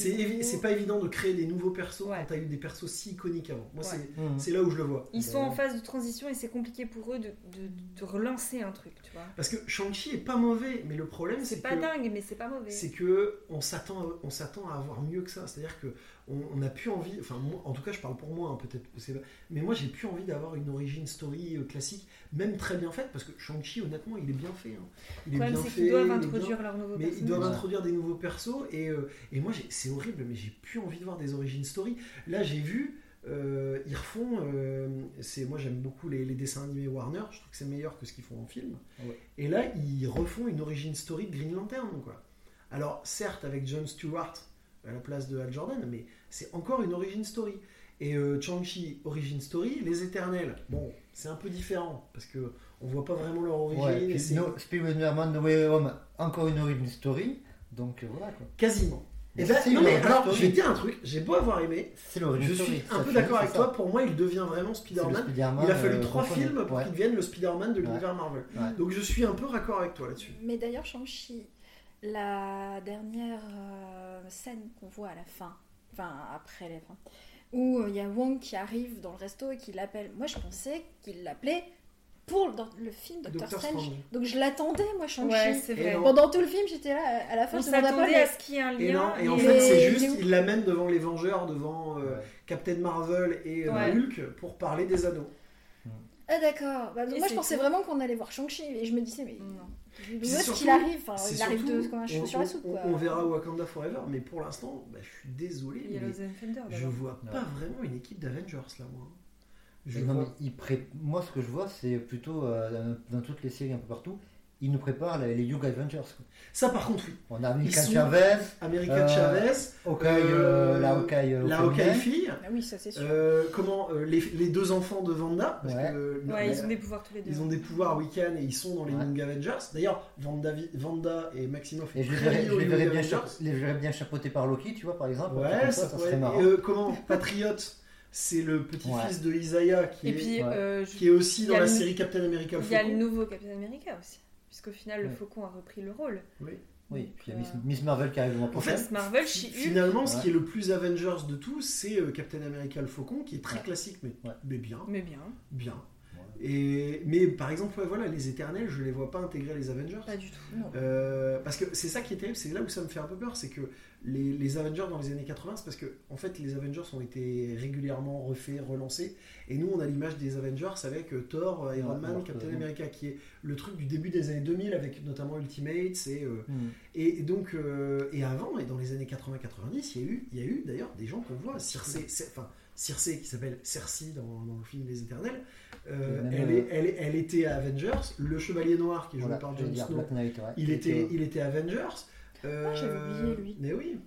c'est pas évident de créer des nouveaux persos Ouais. quand t'as eu des persos si iconiques avant. Moi, Ouais. c'est- Mmh. c'est là où je le vois. Ils sont en phase de transition et c'est compliqué pour eux de, de, de relancer un truc, tu vois. Parce que Shang-Chi est pas mauvais, mais le problème, c'est C'est pas que, dingue, mais c'est pas mauvais. c'est que on s'attend, à- on s'attend à avoir mieux que ça. C'est-à-dire que on, on a plus envie. Enfin, moi, en tout cas, je parle pour moi, hein, peut-être. c'est- Mais moi, j'ai plus envie d'avoir une origin story euh, classique, même très bien faite, parce que Shang-Chi, honnêtement, il est bien fait. hein. Il Le est problème, bien fait. qu'ils doivent introduire bien- leurs nouveaux Mais ils doivent Ouais. introduire des nouveaux persos et, euh, et moi c'est horrible mais j'ai plus envie de voir des origin story. Là j'ai vu euh, ils refont euh, c'est moi j'aime beaucoup les, les dessins animés Warner, je trouve que c'est meilleur que ce qu'ils font en film. Ouais. Et là ils refont une origin story de Green Lantern quoi. Alors certes avec John Stewart à la place de Hal Jordan mais c'est encore une origin story. Et euh, Shang-Chi origin story, les Éternels, bon c'est un peu différent parce que on voit pas vraiment leur origine. Ouais, no, Spider-Man No Way Home, encore une origin story. Donc euh, voilà quoi. Quasiment. Et ben, C'est non, mais l'origin alors, story. je vais te dire un truc, j'ai beau avoir aimé, C'est l'origine je story. suis un peu d'accord avec ça. toi, pour moi il devient vraiment Spider-Man. Il a fallu euh, trois films pour Ouais. qu'il devienne le Spider-Man de Ouais. l'univers Marvel. Ouais. Donc je suis un peu raccord avec toi là-dessus. Mais d'ailleurs, Shang-Chi, la dernière euh, scène qu'on voit à la fin, enfin après les fins, où euh, il y a Wong qui arrive dans le resto et qui l'appelle. Moi, je pensais qu'il l'appelait pour le film Doctor, Strange. Strange. Donc je l'attendais, moi, Shang-Chi. Ouais. Pendant tout le film, j'étais là, à la fin, On s'attendait à ce qu'il y ait un Et non, lien. et en fait c'est juste, il l'amène devant les Vengeurs, devant euh. Captain Marvel et euh, Ouais. Hulk pour parler des anneaux. Ah d'accord. Bah, moi, je pensais tout. vraiment qu'on allait voir Shang-Chi et je me disais, mais Non. Surtout- qu'il arrive Enfin, C'est Il arrive surtout- de, comme un cheveu sur la on- soupe. on- quoi. on verra Wakanda Forever, mais pour l'instant, bah, je suis désolé, mais je vois Ouais. pas vraiment une équipe d'Avengers là, moi. Je Mais non, vois- mais il pré- Moi, ce que je vois, c'est plutôt euh, dans toutes les séries un peu partout, ils nous préparent les, les Young Avengers. quoi. Ça par contre, oui. On a American sont- Chavez, American Euh, Chavez, Hawkeye, Euh, euh, la Hawkeye, la Hawkeye fille, Ah oui, ça c'est sûr. euh, comment euh, les, les deux enfants de Vanda, parce Ouais. que ils ont des pouvoirs tous les deux. ils ont des pouvoirs week-end et ils sont dans les Ouais. Young Avengers. D'ailleurs, Vanda, Vanda et Maximoff Et je les verrais, je les verrais bien, bien chapeautés par Loki, tu vois, par exemple. Ouais, ça, ça, serait marrant. et, euh, comment Patriote, c'est le petit-fils de Isaiah qui, Et est, puis, Ouais. euh, je- qui est aussi il dans la série Captain America. il y a le nouveau Captain America aussi. Puisqu'au final, le. Faucon a repris le rôle. Oui. Oui, puis il y a Euh, Miss, Miss Marvel qui arrive En prochain. fait, Miss Marvel. Finalement, ce qui est le plus Avengers de tout, c'est euh, Captain America le Faucon, qui est très Ouais. classique, mais, Ouais. mais bien, Mais bien, bien. Ouais. Et, mais par exemple, ouais, voilà, les Éternels, je les vois pas intégrer les Avengers. pas du tout. Non. Euh, parce que c'est ça qui est terrible, c'est là où ça me fait un peu peur, c'est que les, les Avengers dans les années 80, c'est parce que en fait les Avengers ont été régulièrement refaits, relancés, et nous on a l'image des Avengers avec euh, Thor, Iron Ouais, Man, Captain America, qui est le truc du début des années 2000 avec notamment Ultimate, et, euh, et donc euh, et avant et dans les années 80-90, il y a eu, il y a eu d'ailleurs des gens qu'on voit, Circe, enfin Circe qui s'appelle Cersei dans, dans le film Les Éternels, euh, même, elle, euh, est, elle, est- elle était à Avengers, le Chevalier Noir qui est joué Voilà, par Jon Snow. Ouais. Il était, il était Avengers. Ah, j'avais oublié, lui. Mais oui.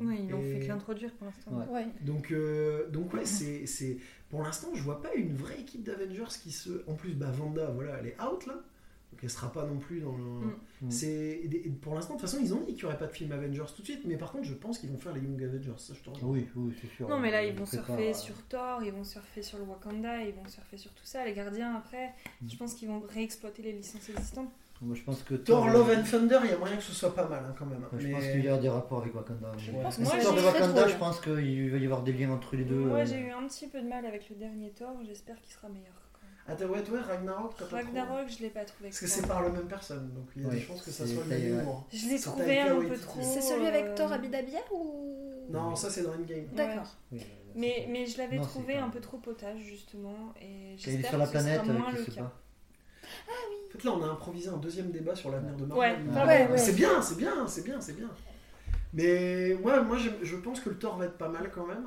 Ouais, ils l'ont Et- fait que l'introduire pour l'instant. Ouais. Ouais. Donc, euh, donc ouais, c'est, c'est, pour l'instant, je vois pas une vraie équipe d'Avengers qui se. En plus, bah, Vanda, voilà, elle est out là. Donc elle sera pas non plus dans le. Mm. Mm. C'est, pour l'instant, de toute façon, ils ont dit qu'il n'y aurait pas de film Avengers tout de suite. Mais par contre, je pense qu'ils vont faire les Young Avengers. Ça, je te rejoins. Oui, oui, c'est sûr. Non, mais là, ils On vont surfer euh, sur Thor, ils vont surfer sur le Wakanda, ils vont surfer sur tout ça. Les gardiens, après, Mm. je pense qu'ils vont réexploiter les licences existantes. Moi, je pense que Thor, Love and Thunder, il y a moyen que ce soit pas mal hein, quand même. Je Mais- pense qu'il y a des rapports avec Wakanda. Je pense c'est de Wakanda, je pense qu'il va y avoir des liens entre les deux. Moi, euh, j'ai eu un petit peu de mal avec le dernier Thor, j'espère qu'il sera meilleur. Attends, ouais, ouais, Ragnarok, t'as pas trop- Ragnarok, je l'ai pas trouvé. Parce que c'est par la même personne. Donc il y a des chances que ça soit le même. Je l'ai trouvé un peu trop. C'est celui avec euh, Thor Abidabière ou? Non, ça c'est dans Endgame. D'accord. euh, Mais, mais je l'avais trouvé un peu trop potage, justement. Et Quand il est j'espère sur la que ce sera planète, moins euh, le qui En fait, là, on a improvisé un deuxième débat sur l'avenir de Ouais, Marvel. Ouais, ouais. C'est bien, c'est bien, c'est bien, c'est bien. Mais moi, moi je, je pense que le Thor va être pas mal quand même.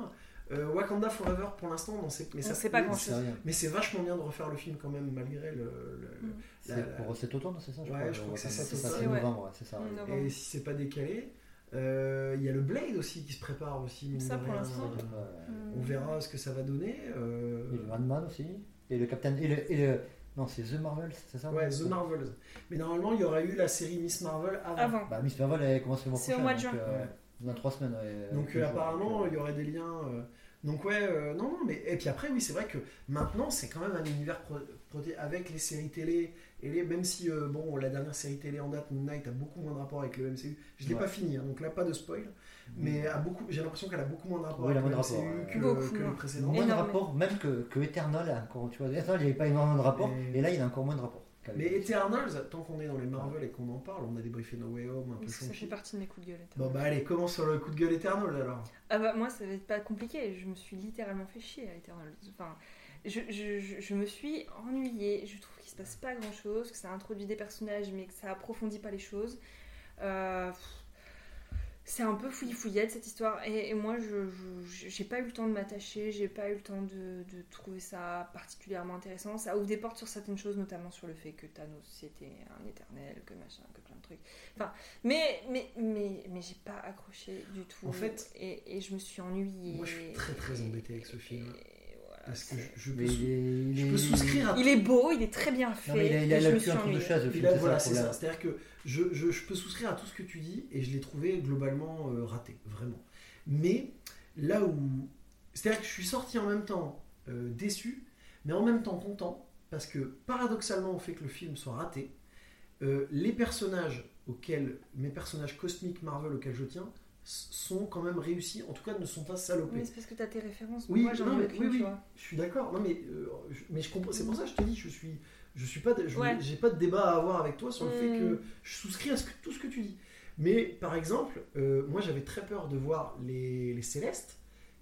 Euh, Wakanda Forever, pour l'instant, on sait, mais On ça, sait pas grand-chose. Mais c'est vachement bien de refaire le film quand même, malgré le. le- Mm. C'est la- pour cet automne, c'est ça Ouais, crois, je crois que c'est ça, c'est Ouais. novembre, ouais, c'est ça. Ouais. Et si c'est pas décalé, euh, il y a le Blade aussi qui se prépare aussi. Ça, pour l'instant. Ouais. On verra ce que ça va donner. euh, Et le Ant-Man aussi. Et le Captain. Et le, et le- Non, c'est The Marvel, c'est ça Ouais, The Marvels. Mais normalement, il y aurait eu la série Miss Marvel avant. Avant. Bah, Miss Marvel, elle commence le mois C'est au mois de juin. euh, Dans trois semaines. ouais, Donc euh, apparemment, euh, il y aurait des liens. euh, Donc ouais, euh, non, non, mais et puis après, oui, c'est vrai que maintenant, c'est quand même un univers pro- proté- avec les séries télé et les, même si euh, bon, la dernière série télé en date, Moon Knight, a beaucoup moins de rapport avec le MCU. Je l'ai Ouais. pas fini, hein, donc là, pas de spoil. Mais a beaucoup, j'ai l'impression qu'elle a beaucoup moins de rapport Oui, elle a avec le moins de MCU rapport, que. Beaucoup que le moins. précédent. Moins de rapport, même que, que Eternal, encore, tu vois. Eternal, il n'y avait pas énormément de rapport. Et- Et là, il y a encore moins de rapport. Mais Eternals, tant qu'on est dans les Marvel et qu'on en parle, on a débriefé No Way Home, un peu ça fait partie de mes coups de gueule. Bon bah allez, commence sur le coup de gueule Eternal alors? Ah bah moi ça va être pas compliqué, je me suis littéralement fait chier à Eternal. Enfin, je, je, je, je me suis ennuyée, je trouve qu'il se passe pas grand chose, que ça introduit des personnages mais que ça approfondit pas les choses. Euh, c'est un peu fouillis fouillette cette histoire et, et moi je j'ai pas eu le temps de m'attacher, j'ai pas eu le temps de, de trouver ça particulièrement intéressant. Ça ouvre des portes sur certaines choses, notamment sur le fait que Thanos c'était un éternel, que machin, que plein de trucs. Enfin, mais mais mais mais j'ai pas accroché du tout. En fait, et, et je me suis ennuyée. moi, je suis très, très Et- embêté avec ce film. Parce que je, je peux, il il je peux souscrire à Il est beau, il est très bien fait. Non, mais il a, il a et je me là-dessus suis un truc de chasse, le voilà, ça c'est ça. C'est-à-dire que je, je- je peux souscrire à tout ce que tu dis et je l'ai trouvé globalement euh, raté, vraiment. Mais là où. C'est-à-dire que je suis sorti en même temps euh, déçu, mais en même temps content, parce que paradoxalement, au fait que le film soit raté, euh, les personnages auxquels. Mes personnages cosmiques Marvel auxquels je tiens sont quand même réussis, en tout cas ne sont pas salopés. Oui, c'est parce que t'as tes références. Oui, moi, j'en non, ai mais- aucune, oui, tu. Je suis d'accord. Non, mais, euh, je- mais je comprends. C'est pour ça que je te dis, je suis, je suis pas, Ouais. j'ai pas de débat à avoir avec toi sur le fait Mm. que je souscris à ce que- tout ce que tu dis. Mais par exemple, euh, moi j'avais très peur de voir les, les Célestes,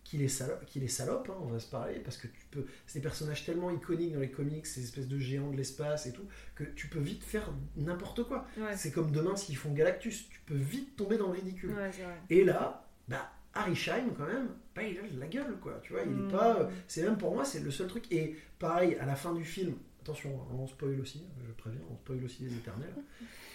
qui les, salo- qui les salopent, hein, on va se parler, parce que tu peux, c'est des personnages tellement iconiques dans les comics, ces espèces de géants de l'espace et tout, que tu peux vite faire n'importe quoi. Ouais, C'est comme demain s'ils font Galactus, tu peux vite tomber dans le ridicule. ouais. Et là, bah, Harry Scheim, quand même, bah, il a la gueule, quoi. Tu vois, il est pas. euh, C'est même pour moi, c'est le seul truc. Et pareil, à la fin du film, attention, hein, on spoil aussi, je préviens, on spoil aussi les éternels.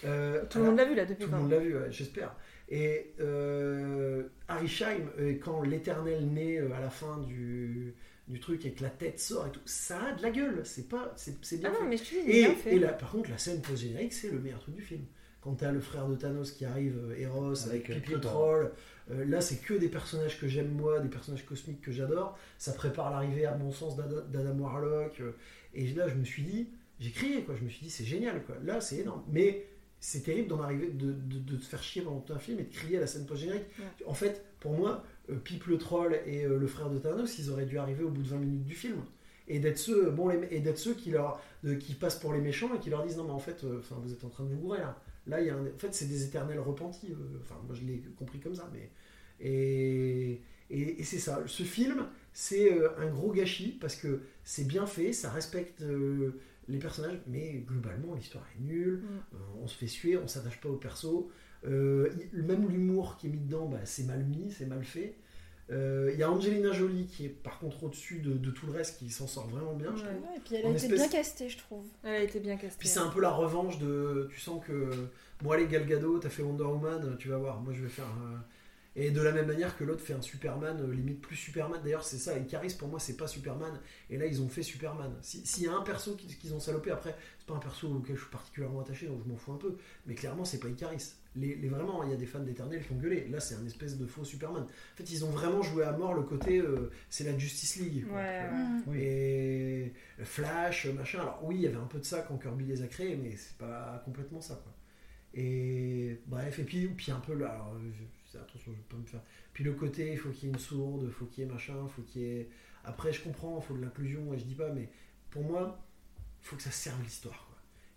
Euh, Tout le monde l'a vu là depuis tout le monde l'a vu, ouais, j'espère. Et euh, Harry Scheim, euh, quand l'éternel naît euh, à la fin du, du truc et que la tête sort et tout, ça a de la gueule. C'est pas, c'est c'est bien Ah fait. non, mais est Et, bien fait. et là, par contre, la scène post-générique, c'est le meilleur truc du film. Quand t'as le frère de Thanos qui arrive, euh, Eros, avec, Avec, troll, euh, là, c'est que des personnages que j'aime moi, des personnages cosmiques que j'adore. Ça prépare l'arrivée, à mon sens, d'Ada- d'Adam Warlock. euh, et là, je me suis dit, j'ai crié, quoi. Je me suis dit, c'est génial, quoi. Là, c'est énorme. Mais c'est terrible d'en arriver, de, de, de te faire chier pendant tout un film et de crier à la scène post-générique. Ouais. En fait, pour moi, euh, Pip le troll et euh, le frère de Thanos, ils auraient dû arriver au bout de 20 minutes du film. Et d'être ceux, bon, les- et d'être ceux qui, leur, de- qui passent pour les méchants et qui leur disent non, mais en fait, euh, enfin, vous êtes en train de vous gourer là. Là, il y a un- en fait, c'est des éternels repentis. euh, Enfin, moi, je l'ai compris comme ça. Mais et, et, et c'est ça. Ce film, c'est euh, un gros gâchis parce que c'est bien fait, ça respecte euh, les personnages, mais globalement, l'histoire est nulle. Mm. Euh, on se fait suer, on s'attache pas au perso. Euh, même l'humour qui est mis dedans, bah, c'est mal mis, c'est mal fait. Euh, Il y a Angelina Jolie qui est par contre au-dessus de, de tout le reste, qui s'en sort vraiment bien, je Ouais. trouve. Et puis elle a En été espèce- bien castée, je trouve. Elle a été bien castée. Puis c'est un peu la revanche de. Tu sens que. Bon, allez, Gal Gadot, t'as fait Wonder Woman, tu vas voir, moi je vais faire. euh, Et de la même manière que l'autre fait un Superman, euh, limite plus Superman. D'ailleurs, c'est ça, Icaris pour moi, c'est pas Superman. Et là, ils ont fait Superman. Si- S'il y a un perso qu'ils ont salopé, après, c'est pas un perso auquel je suis particulièrement attaché, donc je m'en fous un peu. Mais clairement, c'est pas Icaris. Les, les- vraiment, il y a des fans d'Éternel qui ont gueulé. Là, c'est un espèce de faux Superman. En fait, ils ont vraiment joué à mort le côté. euh, c'est la Justice League. quoi, Ouais. Et Flash, machin. Alors oui, il y avait un peu de ça quand Kirby les a créés, mais c'est pas complètement ça. Quoi. Et bref, et puis, puis un peu là, alors, je- attention, je vais pas me faire. Puis le côté, il faut qu'il y ait une sourde, il faut qu'il y ait machin, faut qu'il y ait. Après, je comprends, il faut de l'inclusion, et je dis pas, mais pour moi, il faut que ça serve l'histoire.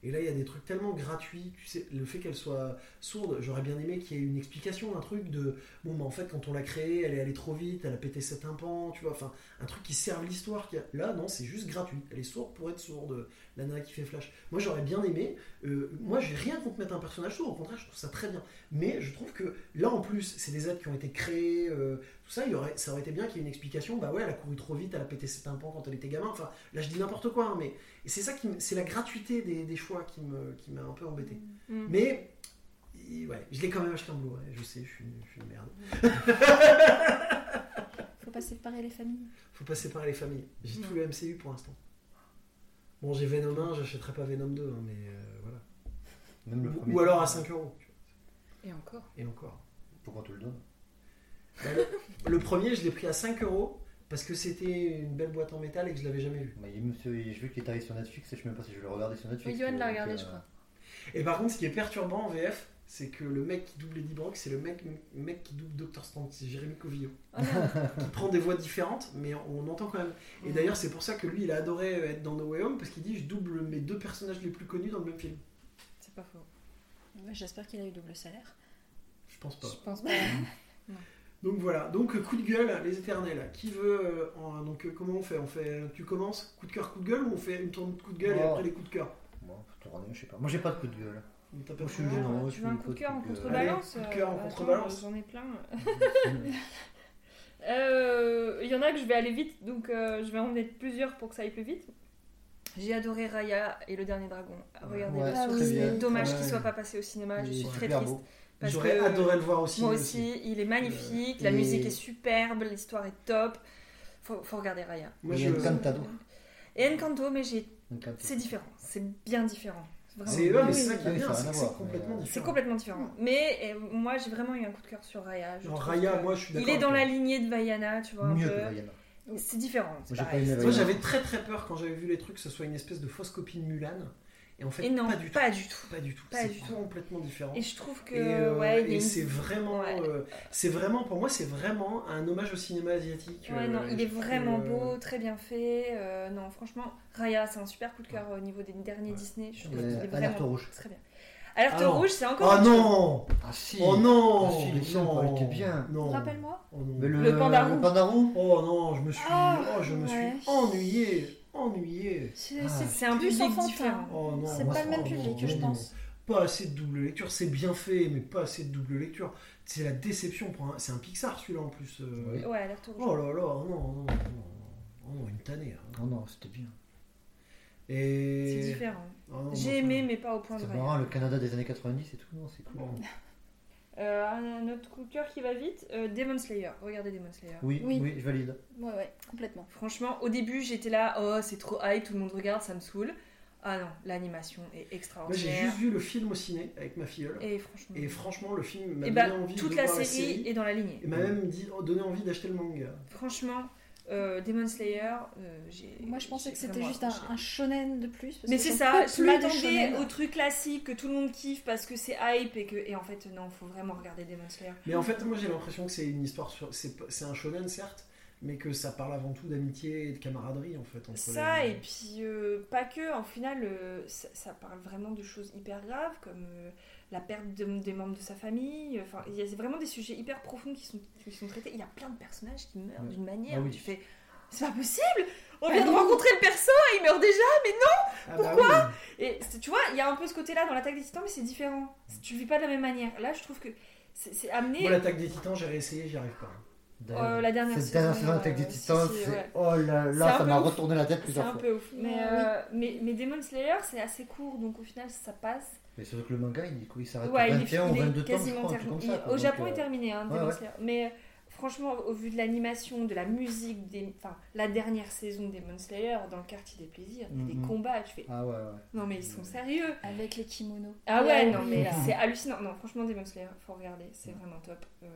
Et là, il y a des trucs tellement gratuits. Tu sais, le fait qu'elle soit sourde, j'aurais bien aimé qu'il y ait une explication, un truc de bon, bah en fait, quand on l'a créée, elle est allée trop vite, elle a pété cet tympan, tu vois. Enfin, un truc qui serve l'histoire. a- Là, non, c'est juste gratuit. Elle est sourde pour être sourde. La nana qui fait Flash. Moi, j'aurais bien aimé. euh, moi, j'ai rien contre mettre un personnage sourd. Au contraire, je trouve ça très bien. Mais je trouve que là, en plus, c'est des êtres qui ont été créés. euh, tout ça, y aurait, ça aurait été bien qu'il y ait une explication. Bah ouais, elle a couru trop vite, elle a pété ses tympans quand elle était gamin. Enfin, là, je dis n'importe quoi. hein, mais et c'est ça qui, c'est la gratuité des, des choix qui me, qui m'a un peu embêté. Mm. Mais il- ouais, je l'ai quand même acheté en Blu-ray. Je sais, je suis, une- je suis une merde. Faut pas séparer les familles. Faut pas séparer les familles. J'ai tout le MCU pour l'instant. Bon, j'ai Venom 1, j'achèterai pas Venom 2, hein, mais euh, voilà. Même le Ou, premier ou alors à 5 euros. Et encore. Et encore. Pourquoi tu le donnes Bah, le, le premier, je l'ai pris à 5 euros parce que c'était une belle boîte en métal et que je l'avais jamais vu. Bah, il me- Je vu qu'il est arrivé sur Netflix et je sais même pas si je vais le regarder sur Netflix. Oui, Johan l'a regardé, euh, je crois. Et par contre, ce qui est perturbant en VF, c'est que le mec qui double Eddie Brock, c'est le mec, mec qui double Doctor Strange, c'est Jérémy Covillo. Oh, qui prend des voix différentes, mais on entend quand même. Et d'ailleurs, c'est pour ça que lui, il a adoré être dans No Way Home, parce qu'il dit Je double mes deux personnages les plus connus dans le même film. C'est pas faux. J'espère qu'il a eu double salaire. Je pense pas. Je pense pas. Donc voilà, donc euh, coup de gueule, les éternels. Qui veut. euh, en- donc euh, comment on fait? On fait. Tu commences Coup de cœur, coup de gueule, ou on fait une tournée de coup de gueule et Oh. après les coups de cœur? Bon, faut tourner, je sais pas. Moi j'ai pas de coup de gueule. T'as pas Moi, je suis gênant. Ah, je tu veux un une coup de cœur en contrebalance Allez, coup de cœur en euh, attends, contrebalance. J'en ai plein. Euh, Il y en a que je vais aller vite, donc euh, je vais en mettre plusieurs pour que ça aille plus vite. J'ai adoré Raya et le dernier dragon. Regardez Ouais, Ah sur- oui, C'est dommage Ouais. qu'il soit pas passé au cinéma. Je Il est suis très super triste. beau. J'aurais adoré le voir aussi. Moi aussi, il est magnifique, la Et- musique est superbe, l'histoire est top. faut, faut regarder Raya. Moi, a Encantado. Et Encanto, mais j'ai... Encanto. c'est différent. C'est bien différent. C'est ouais, Ah ça qui est bien, ça a c'est complètement mais- C'est différent. complètement différent. Mais moi, j'ai vraiment eu un coup de cœur sur Raya. Je Raya, moi, je suis d'accord. Il est dans la lignée de Vaiana, tu vois. un Mieux peu. que Vaiana. C'est différent. Moi, j'avais très très peur quand j'avais vu les trucs que ce soit une espèce de fausse copie de Mulan. Et en fait, Et non, pas du tout. pas du tout. Pas du tout. Pas C'est du tout. complètement différent. Et je trouve que Et, euh, ouais, une- c'est vraiment, Ouais. euh, c'est vraiment, pour moi, c'est vraiment un hommage au cinéma asiatique. Ouais, euh, non, il est vraiment beau, très bien fait. euh, non, franchement, Raya, c'est un super coup de cœur au niveau des derniers Ouais. Disney. Je trouve qu'il est Alerte vraiment rouge. très bien. Alerte Alors- rouge, c'est encore. Oh non Ah si Oh non Ah si, les films, non, bien. Non. Rappelle-moi. Oh, le, Le pandarou. le pandarou Oh non, je me suis, Ah, oh, je me suis ennuyé, ennuyé. C'est Ah. c'est un plus public enfantin. différent. Oh non, C'est pas le même oh, public, non, je non, pense. Pas assez de double lecture, c'est bien fait, mais pas assez de double lecture. C'est la déception pour un... C'est un Pixar celui-là en plus. euh. Oui. Ouais, rouge. Oh là là, non, non, non, non, oh non, une tannée. hein. Non, non, c'était bien. Et... C'est différent. Oh non, J'ai aimé, mais pas au point de C'est marrant, le Canada des années 90 et tout, non, c'est cool. Euh, un autre coup de cœur qui va vite, euh, Demon Slayer. Regardez Demon Slayer. Oui, Oui. oui, je valide. Ouais, ouais, complètement. Franchement, au début, j'étais là, oh, c'est trop hype, tout le monde regarde, ça me saoule. Ah non, l'animation est Moi j'ai extraordinaire. juste vu le film au ciné avec ma filleule. Et franchement. Et franchement, le film m'a Et donné bah, envie toute de la voir série, est dans la lignée. Et m'a même dit, oh, donné envie d'acheter le manga. Franchement, euh, Demon Slayer, euh. Moi, je pensais que c'était juste un, shonen de plus. parce Mais c'est ça, je m'attendais au truc classique que tout le monde kiffe parce que c'est hype et que. Et en fait, non, faut vraiment regarder Demon Slayer. Mais en fait, moi j'ai l'impression que c'est une histoire sur. C'est un shonen certes, mais que ça parle avant tout d'amitié et de camaraderie en fait. Entre Ça, les... et puis euh, pas que, en final, euh, ça, ça parle vraiment de choses hyper graves comme euh, la perte de- des membres de sa famille. Enfin, il y a vraiment des sujets hyper profonds qui sont, qui sont traités. Il y a plein de personnages qui meurent Ouais. d'une manière Ah où oui. tu fais C'est pas possible On vient Ah de oui. rencontrer le perso et il meurt déjà Ah bah oui. Et tu vois, il y a un peu ce côté-là dans l'attaque des titans, mais c'est différent. Tu le vis pas de la même manière. Là, je trouve que c'est c'est amené. Moi l'attaque des titans, j'ai réessayé, j'y arrive pas. Euh, la dernière Cette dernière saison, euh, des si, Titans, si, c'est. ouais. Oh là là, ça m'a retourné la tête C'est plusieurs un fois. peu ouf. Mais, Ouais, euh, mais, mais Demon Slayer, c'est assez court, donc au final, ça passe. Mais surtout que le manga, il, il s'arrête Ouais, à il est, 21 ou il est 22 tomes, je quasiment crois, un truc terminé. comme ça. Il- quoi. Au Donc, Japon, euh, il est terminé, hein, ouais, Demon ouais. Slayer. Mais euh, franchement, au vu de l'animation, de la musique, des... enfin, la dernière saison des Demon Slayer, dans le quartier des plaisirs, il y a des combats, tu fais Ah ouais, ouais. non, mais ils sont sérieux. Avec les kimonos. Ah ouais, non, mais là. c'est hallucinant. Non, franchement, Demon Slayer, faut regarder, c'est vraiment top. Euh,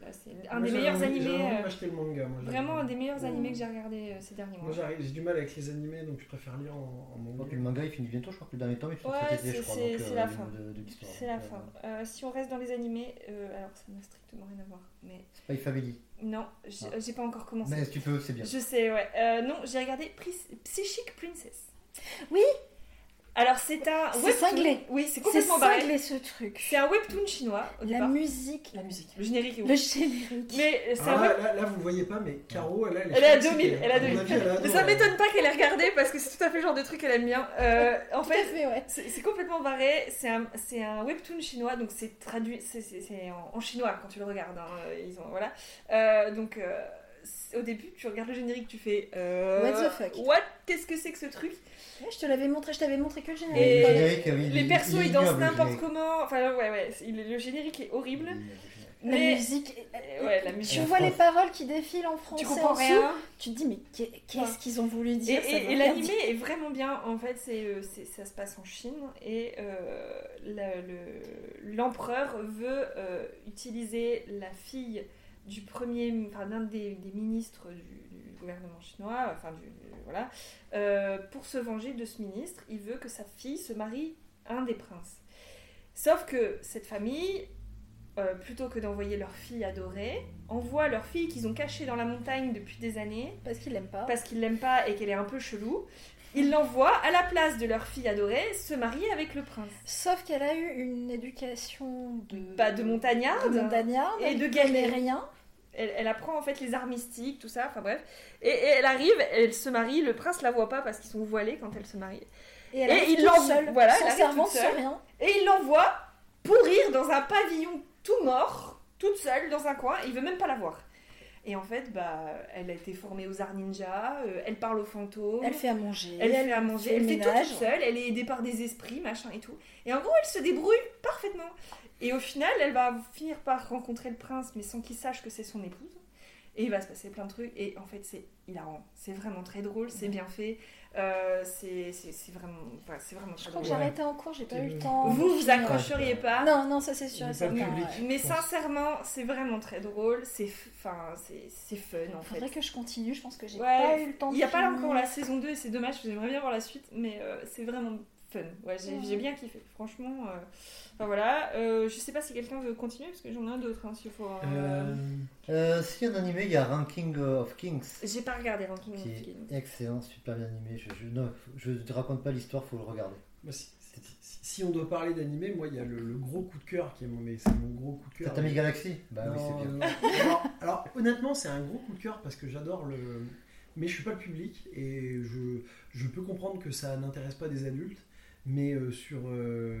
là, c'est un Moi, des meilleurs envie- animés. Euh, le manga. Moi, Vraiment un des meilleurs Ouais. animés que j'ai regardé euh, ces derniers mois. Moi j'ai du mal avec les animés, donc je préfère lire en, en manga. puis le manga il finit bientôt, je crois que le dernier Ouais, cet été, c'est- je crois. c'est- donc, c'est euh, la fin. de- l'histoire. C'est la fin. euh, Euh, si on reste dans les animés, euh, alors ça n'a strictement rien à voir. Mais Spy Family. Non, j'ai Ah. j'ai pas encore commencé. Mais si tu peux, c'est bien. Je sais, ouais. Euh, non, j'ai regardé Pris- Psychic Princess. Oui. Alors c'est un C'est cinglé. Oui, c'est C'est complètement barré. cinglé ce truc. C'est un webtoon chinois au La départ. musique, La musique, le générique est ouf. le générique. Mais euh, c'est un web- là, là, vous voyez pas, mais Caro, elle a Elle est à cheveux 2000, cyclés. elle a À mon 2000. avis, elle a Mais ça m'étonne pas qu'elle ait regardé parce que c'est tout à fait le genre de truc qu'elle aime bien. Euh, en Tout à fait, fait, ouais. c'est c'est complètement barré. C'est un, c'est un webtoon chinois, donc c'est traduit, c'est- c'est c'est en, en chinois quand tu le regardes. hein, Ils ont, voilà. Euh, donc euh, c'est- au début, tu regardes le générique, tu fais. euh, What the fuck What? Qu'est-ce que c'est que ce truc? Ouais, je te l'avais montré, je t'avais montré que le générique. Et- Le générique, oui, il Les persos il est ils dansent n'importe comment. Enfin ouais ouais, le générique est horrible. La Mais musique. euh, ouais, la musique. Tu vois les France. paroles qui défilent en français. tu comprends en rien? Tu te dis, mais Ouais. qu'est-ce qu'ils ont voulu dire et- l'animé est vraiment bien. En fait, c'est, euh, c'est- ça se passe en Chine et euh, la- le- l'empereur veut euh, utiliser la fille du premier, enfin d'un des, des ministres du, du gouvernement chinois, enfin du, du- voilà, euh, pour se venger de ce ministre. Il veut que sa fille se marie à un des princes. Sauf que cette famille, euh, plutôt que d'envoyer leur fille adorée, envoie leur fille qu'ils ont cachée dans la montagne depuis des années Parce qu'ils l'aiment pas. parce qu'ils l'aiment pas et qu'elle est un peu chelou, ils l'envoient à la place de leur fille adorée se marier avec le prince. Sauf qu'elle a eu une éducation de. Pas de montagnarde. de montagnarde, et de elle guerrier. connaît rien. Elle, elle apprend en fait les arts mystiques, tout ça, enfin bref. Et, et elle arrive, elle se marie, le prince la voit pas parce qu'ils sont voilés quand elle se marie. Et elle Et il l'envoie- voilà, elle sans seule. sans rien. Et il l'envoie pourrir dans un pavillon tout mort, toute seule dans un coin, et il veut même pas la voir. Et en fait, bah, elle a été formée aux arts ninja, euh, elle parle aux fantômes. Elle fait à manger. Elle fait à manger, fait elle le fait tout toute seule, elle est aidée par des esprits, machin et tout. Et en gros, elle se débrouille parfaitement. Et au final, elle va finir par rencontrer le prince, mais sans qu'il sache que c'est son épouse. et il va se passer plein de trucs. Et en fait, c'est hilarant. C'est vraiment très drôle, c'est bien fait. Euh, c'est vraiment, enfin, c'est vraiment Je crois que j'ai arrêté en cours, j'ai pas eu le- temps. Vous, vous accrocheriez pas. Non, non, ça c'est sûr Mais public. ouais. Sincèrement, c'est vraiment très drôle. C'est f- enfin, c'est c'est fun en fait. Faudrait que je continue, je pense que j'ai Ouais, pas eu le temps Il n'y a pas encore la saison 2 et c'est dommage, j'aimerais bien voir la suite, mais euh, c'est vraiment fun. Ouais, j'ai Ouais. bien kiffé, franchement. euh, Enfin voilà, euh, je sais pas si quelqu'un veut continuer parce que j'en ai un d'autre. Hein, s'il faut, euh, Euh, Euh, si en animé, il y a Ranking of Kings. J'ai pas regardé Ranking of est Kings. excellent, super bien animé. Je, je, non, je te raconte pas l'histoire, faut le regarder. Bah, si, si- si- si on doit parler d'animé, moi il y a le, le gros coup de cœur qui est mon, mais c'est mon gros coup de cœur. Tatami Galaxy? Bah oui, c'est bien. non. Alors, alors, honnêtement, c'est un gros coup de cœur parce que j'adore le. Mais je suis pas le public et je, je peux comprendre que ça n'intéresse pas des adultes. Mais euh, sur, euh,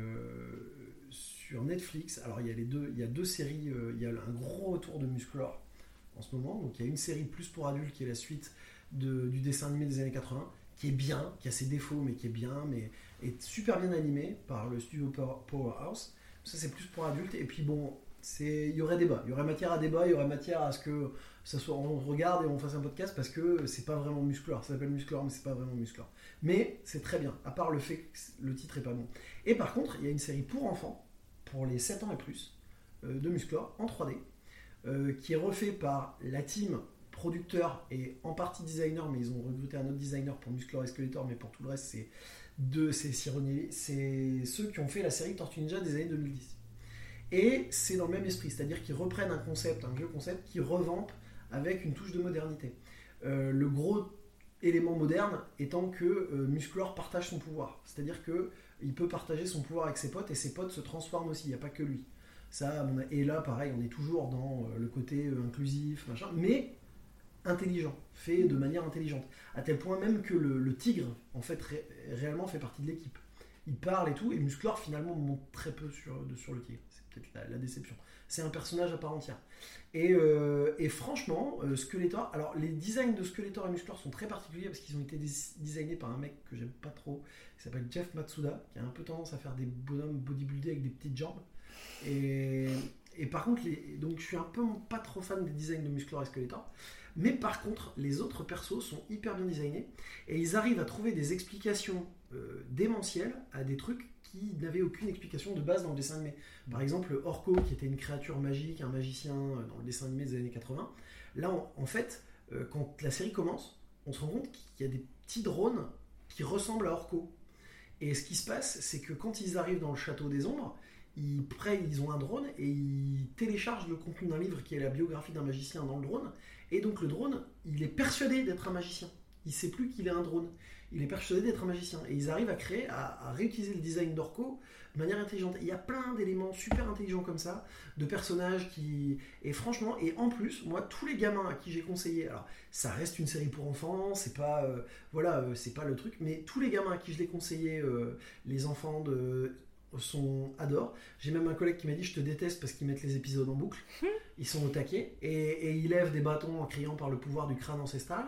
sur Netflix, alors il y a les deux, il y a deux séries. euh, il y a un gros retour de Musclor en ce moment. Donc il y a une série plus pour adultes qui est la suite de- du dessin animé des années 80, qui est bien, qui a ses défauts mais qui est bien, mais est super bien animé par le studio Power- Powerhouse. Ça c'est plus pour adultes. Et puis bon, il y aurait débat, il y aurait matière à débat, il y aurait matière à ce que ça soit on regarde et on fasse un podcast parce que c'est pas vraiment musclor, ça s'appelle musclor mais c'est pas vraiment musclor. Mais c'est très bien, à part le fait que le titre est pas bon. Et par contre, il y a une série pour enfants, pour les 7 ans et plus, euh, de musclor en 3D, euh, qui est refait par la team producteur et en partie designer, mais ils ont recruté un autre designer pour Musclor et Skeletor, mais pour tout le reste, c'est deux, c'est c'est ceux qui ont fait la série Tortue Ninja des années 2010. Et c'est dans le même esprit, c'est-à-dire qu'ils reprennent un concept, un vieux concept, qui revampent avec une touche de modernité. Euh, le gros élément moderne étant que euh, Musclor partage son pouvoir, c'est-à-dire que il peut partager son pouvoir avec ses potes et ses potes se transforment aussi, il n'y a pas que lui. Ça, et là, pareil, on est toujours dans euh, le côté euh, inclusif, machin, mais intelligent, fait de manière intelligente. À tel point même que le, tigre, en fait, ré- réellement fait partie de l'équipe. Il parle et tout, et Musclor, finalement, monte très peu sur, le tigre. C'est peut-être la déception. C'est un personnage à part entière. Et, euh, franchement, euh, Skeletor, alors les designs de Skeletor et Musclor sont très particuliers parce qu'ils ont été des- designés par un mec que j'aime pas trop, qui s'appelle Jeff Matsuda, qui a un peu tendance à faire des bonhommes bodybuildés avec des petites jambes. Et, par contre, donc je suis un peu pas trop fan des designs de Musclor et Skeletor. Mais par contre, les autres persos sont hyper bien designés et ils arrivent à trouver des explications euh, démentielles à des trucs qui n'avaient aucune explication de base dans le dessin animé. Par exemple, Orko, qui était une créature magique, un magicien euh, dans le dessin animé des années 80. Là, en, en fait, euh, quand la série commence, on se rend compte qu'il y a des petits drones qui ressemblent à Orko. Et ce qui se passe, c'est que quand ils arrivent dans le château des ombres, ils, prennent, ils ont un drone et ils téléchargent le contenu d'un livre qui est la biographie d'un magicien dans le drone. Et donc le drone, il est persuadé d'être un magicien. Il sait plus qu'il est un drone. Il est persuadé d'être un magicien. Et ils arrivent à créer, à, à réutiliser le design d'Orko de manière intelligente. Et il y a plein d'éléments super intelligents comme ça, de personnages qui... Et franchement, et en plus, moi, tous les gamins à qui j'ai conseillé, alors ça reste une série pour enfants, c'est pas... euh, voilà, euh, c'est pas le truc, mais tous les gamins à qui je l'ai conseillé, euh, les enfants de sont adorent. J'ai même un collègue qui m'a dit je te déteste parce qu'ils mettent les épisodes en boucle. Ils sont au taquet et, et ils lèvent des bâtons en criant par le pouvoir du crâne ancestral.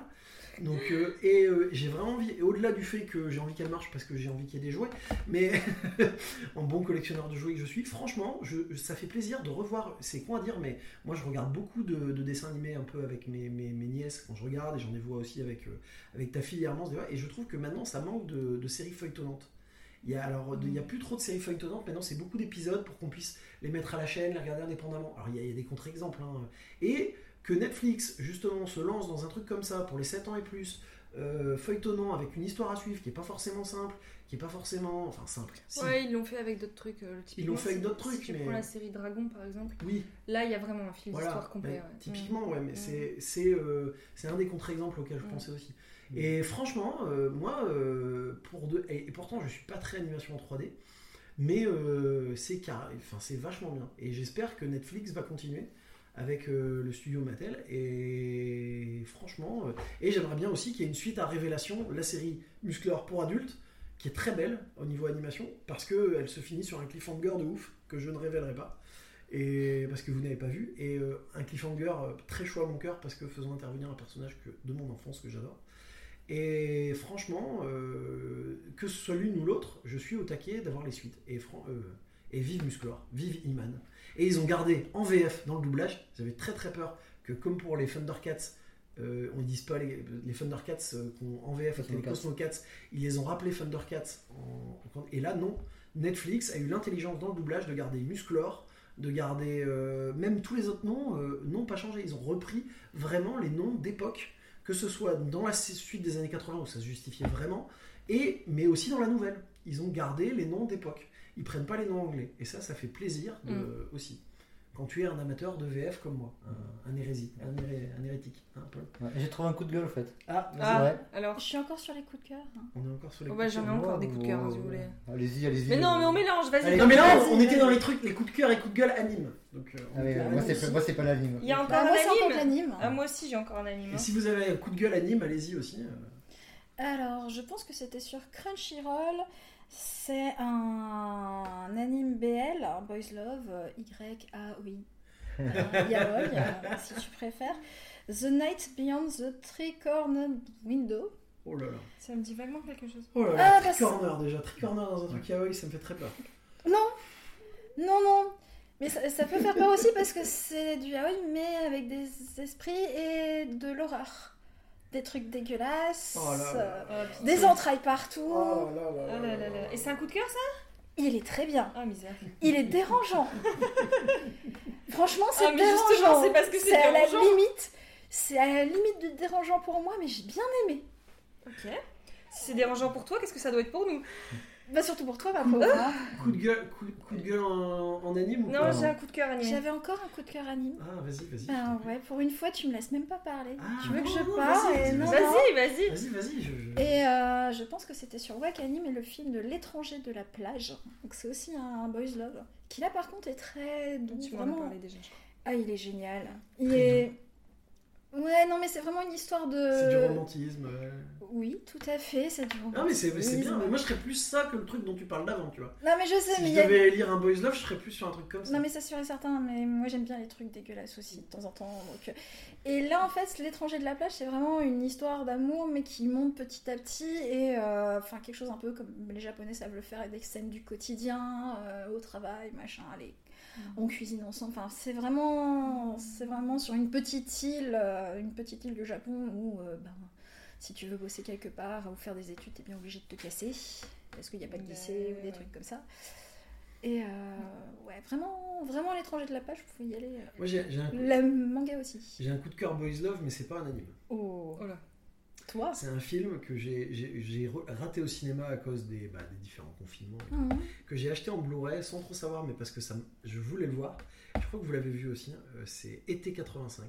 Donc euh, et euh, j'ai vraiment envie au-delà du fait que j'ai envie qu'elle marche parce que j'ai envie qu'il y ait des jouets, mais en bon collectionneur de jouets que je suis, franchement, ça fait plaisir de revoir. C'est con à dire, mais moi je regarde beaucoup de, de dessins animés un peu avec mes, nièces quand je regarde et j'en ai vois aussi avec euh, avec ta fille Hermance et je trouve que maintenant ça manque de, séries feuilletonnantes. Il y a alors il y a plus trop de séries feuilletonnantes. Maintenant, c'est beaucoup d'épisodes pour qu'on puisse les mettre à la chaîne, les regarder indépendamment. Alors il y a, il y a des contre-exemples. hein. Et que Netflix justement se lance dans un truc comme ça pour les 7 ans et plus, euh, feuilletonnant avec une histoire à suivre qui est pas forcément simple, qui est pas forcément, enfin simple. Si. Ouais, ils l'ont fait avec d'autres trucs. euh, Ils l'ont fait avec typiquement, d'autres trucs, Si tu mais- prends la série Dragon par exemple, Oui, là il y a vraiment un fil voilà. d'histoire complet. Ouais. Typiquement, ouais, mais Mm. c'est c'est euh, c'est un des contre-exemples auxquels je Mm. pensais aussi. Et franchement, euh, moi, euh, pour de, et, et pourtant, je suis pas très animation en 3D, mais euh, c'est carré, enfin c'est vachement bien. Et j'espère que Netflix va continuer avec euh, le studio Mattel. Et franchement, euh, et j'aimerais bien aussi qu'il y ait une suite à Révélation, la série Musclor pour adultes, qui est très belle au niveau animation, parce que elle se finit sur un cliffhanger de ouf que je ne révélerai pas. Et parce que vous n'avez pas vu, et euh, un cliffhanger euh, très chaud à mon cœur parce que faisant intervenir un personnage que, de mon enfance que j'adore. Et franchement, euh, que ce soit l'une ou l'autre, je suis au taquet d'avoir les suites. Et, euh, et vive Musclor, vive Iman. Et ils ont gardé en VF dans le doublage, j'avais très très peur que comme pour les Thundercats, euh, on ne dise pas les, les Thundercats euh, en VF, les Cosmocats. Ils les ont rappelés Thundercats. en- en- et là, non. Netflix a eu l'intelligence dans le doublage de garder Musclor, de garder euh, même tous les autres noms, euh, n'ont pas changé. Ils ont repris vraiment les noms d'époque, que ce soit dans la suite des années 80 où ça se justifiait vraiment, et, mais aussi dans la nouvelle. Ils ont gardé les noms d'époque. Ils prennent pas les noms anglais. Et ça, ça fait plaisir de- Mm. aussi. Quand tu es un amateur de VF comme moi, un, un hérésie, un, héré- un hérétique. hein, Ouais, J'ai trouvé un coup de gueule en fait. ah. Ah, Ouais. alors. Je suis encore sur les coups de cœur. hein. on est encore sur les Oh, coups bah, de j'en ai cœur. encore des coups de cœur, Ouais, si vous voulez. Allez-y, allez-y. Mais non, mais on mélange, vas-y. Non mais là, on était dans les trucs, les coups de cœur et coups de gueule anime. Donc, euh, on Ah moi, c'est moi, c'est pas l'anime. Il y a encore un moi, c'est encore de anime. Ah, moi aussi, j'ai encore un anime. Et hein. si vous avez un coup de gueule anime, allez-y aussi. euh. Alors, je pense que c'était sur Crunchyroll. C'est un anime BL, un Boys Love, Y-A-O-I. Euh, Yaoi, si tu préfères. The Night Beyond the Three-Cornered Window. Oh là là. Ça me dit vaguement quelque chose. Oh là Ah, là, bah, Tricorner déjà. Tricorner dans un truc yaoi, ça me fait très peur. Non, non, non. Mais ça, ça peut faire peur aussi parce que c'est du yaoi, mais avec des esprits et de l'horreur. Des trucs dégueulasses, Oh là là. euh, Oh, des entrailles partout. Oh là là Oh là là là. Et c'est un coup de cœur, ça? Il est très bien. Ah, misère. Il est dérangeant. Franchement, c'est Ah, mais justement, dérangeant. c'est parce que c'est à la dérangeant. limite. C'est à la limite de dérangeant pour moi, mais j'ai bien aimé. Ok. Si c'est dérangeant pour toi, qu'est-ce que ça doit être pour nous? Bah surtout pour toi, ma pauvre. Coup de gueule, coup, coup de gueule en, en anime ou Non, pas j'ai un coup de cœur anime. J'avais encore un coup de cœur anime. Ah, vas-y, vas-y. Ben ouais, pour une fois, tu me laisses même pas parler. Ah, tu veux que je non, parle vas-y, et non, non. Vas-y, vas-y. Vas-y, vas-y. Je, je- Et euh, je pense que c'était sur Wack Anime et le film de l'étranger de la plage. Donc c'est aussi un boys love. Qui là par contre est très doux. Tu m'en as vraiment. parlé déjà, je crois. Ah il est génial. Il Très est. Ouais non mais c'est vraiment une histoire de. C'est du romantisme. ouais. Oui tout à fait c'est du romantisme. Non, mais c'est c'est bien. Mais moi, je serais plus ça que le truc dont tu parles d'avant, tu vois. Non mais je sais Si mais je y a- devais lire un Boys Love, je serais plus sur un truc comme ça. Non mais c'est sûr et certain, mais moi j'aime bien les trucs dégueulasses aussi de temps en temps. Donc... euh. Et là en fait, l'étranger de la plage, c'est vraiment une histoire d'amour mais qui monte petit à petit et euh, enfin quelque chose un peu comme les Japonais savent le faire avec des scènes du quotidien, euh, au travail, machin, allez, on cuisine ensemble. Enfin c'est vraiment, c'est vraiment sur une petite île, euh, une petite île du Japon où euh, ben, si tu veux bosser quelque part ou faire des études, t'es bien obligé de te casser parce qu'il n'y a pas de lycée ou des Ouais. trucs comme ça. Et euh, ouais, vraiment, vraiment l'étranger de la page, vous pouvez y aller. Moi, j'ai j'ai un, coup- Le manga aussi. j'ai un coup de cœur Boys Love, mais c'est pas un anime. Oh, Oh là. Toi C'est un film que j'ai- raté au cinéma à cause des, bah, des différents confinements. et tout. Mhm. que j'ai acheté en Blu-ray sans trop savoir, mais parce que ça, je voulais le voir. Je crois que vous l'avez vu aussi. hein, euh, c'est Été 85.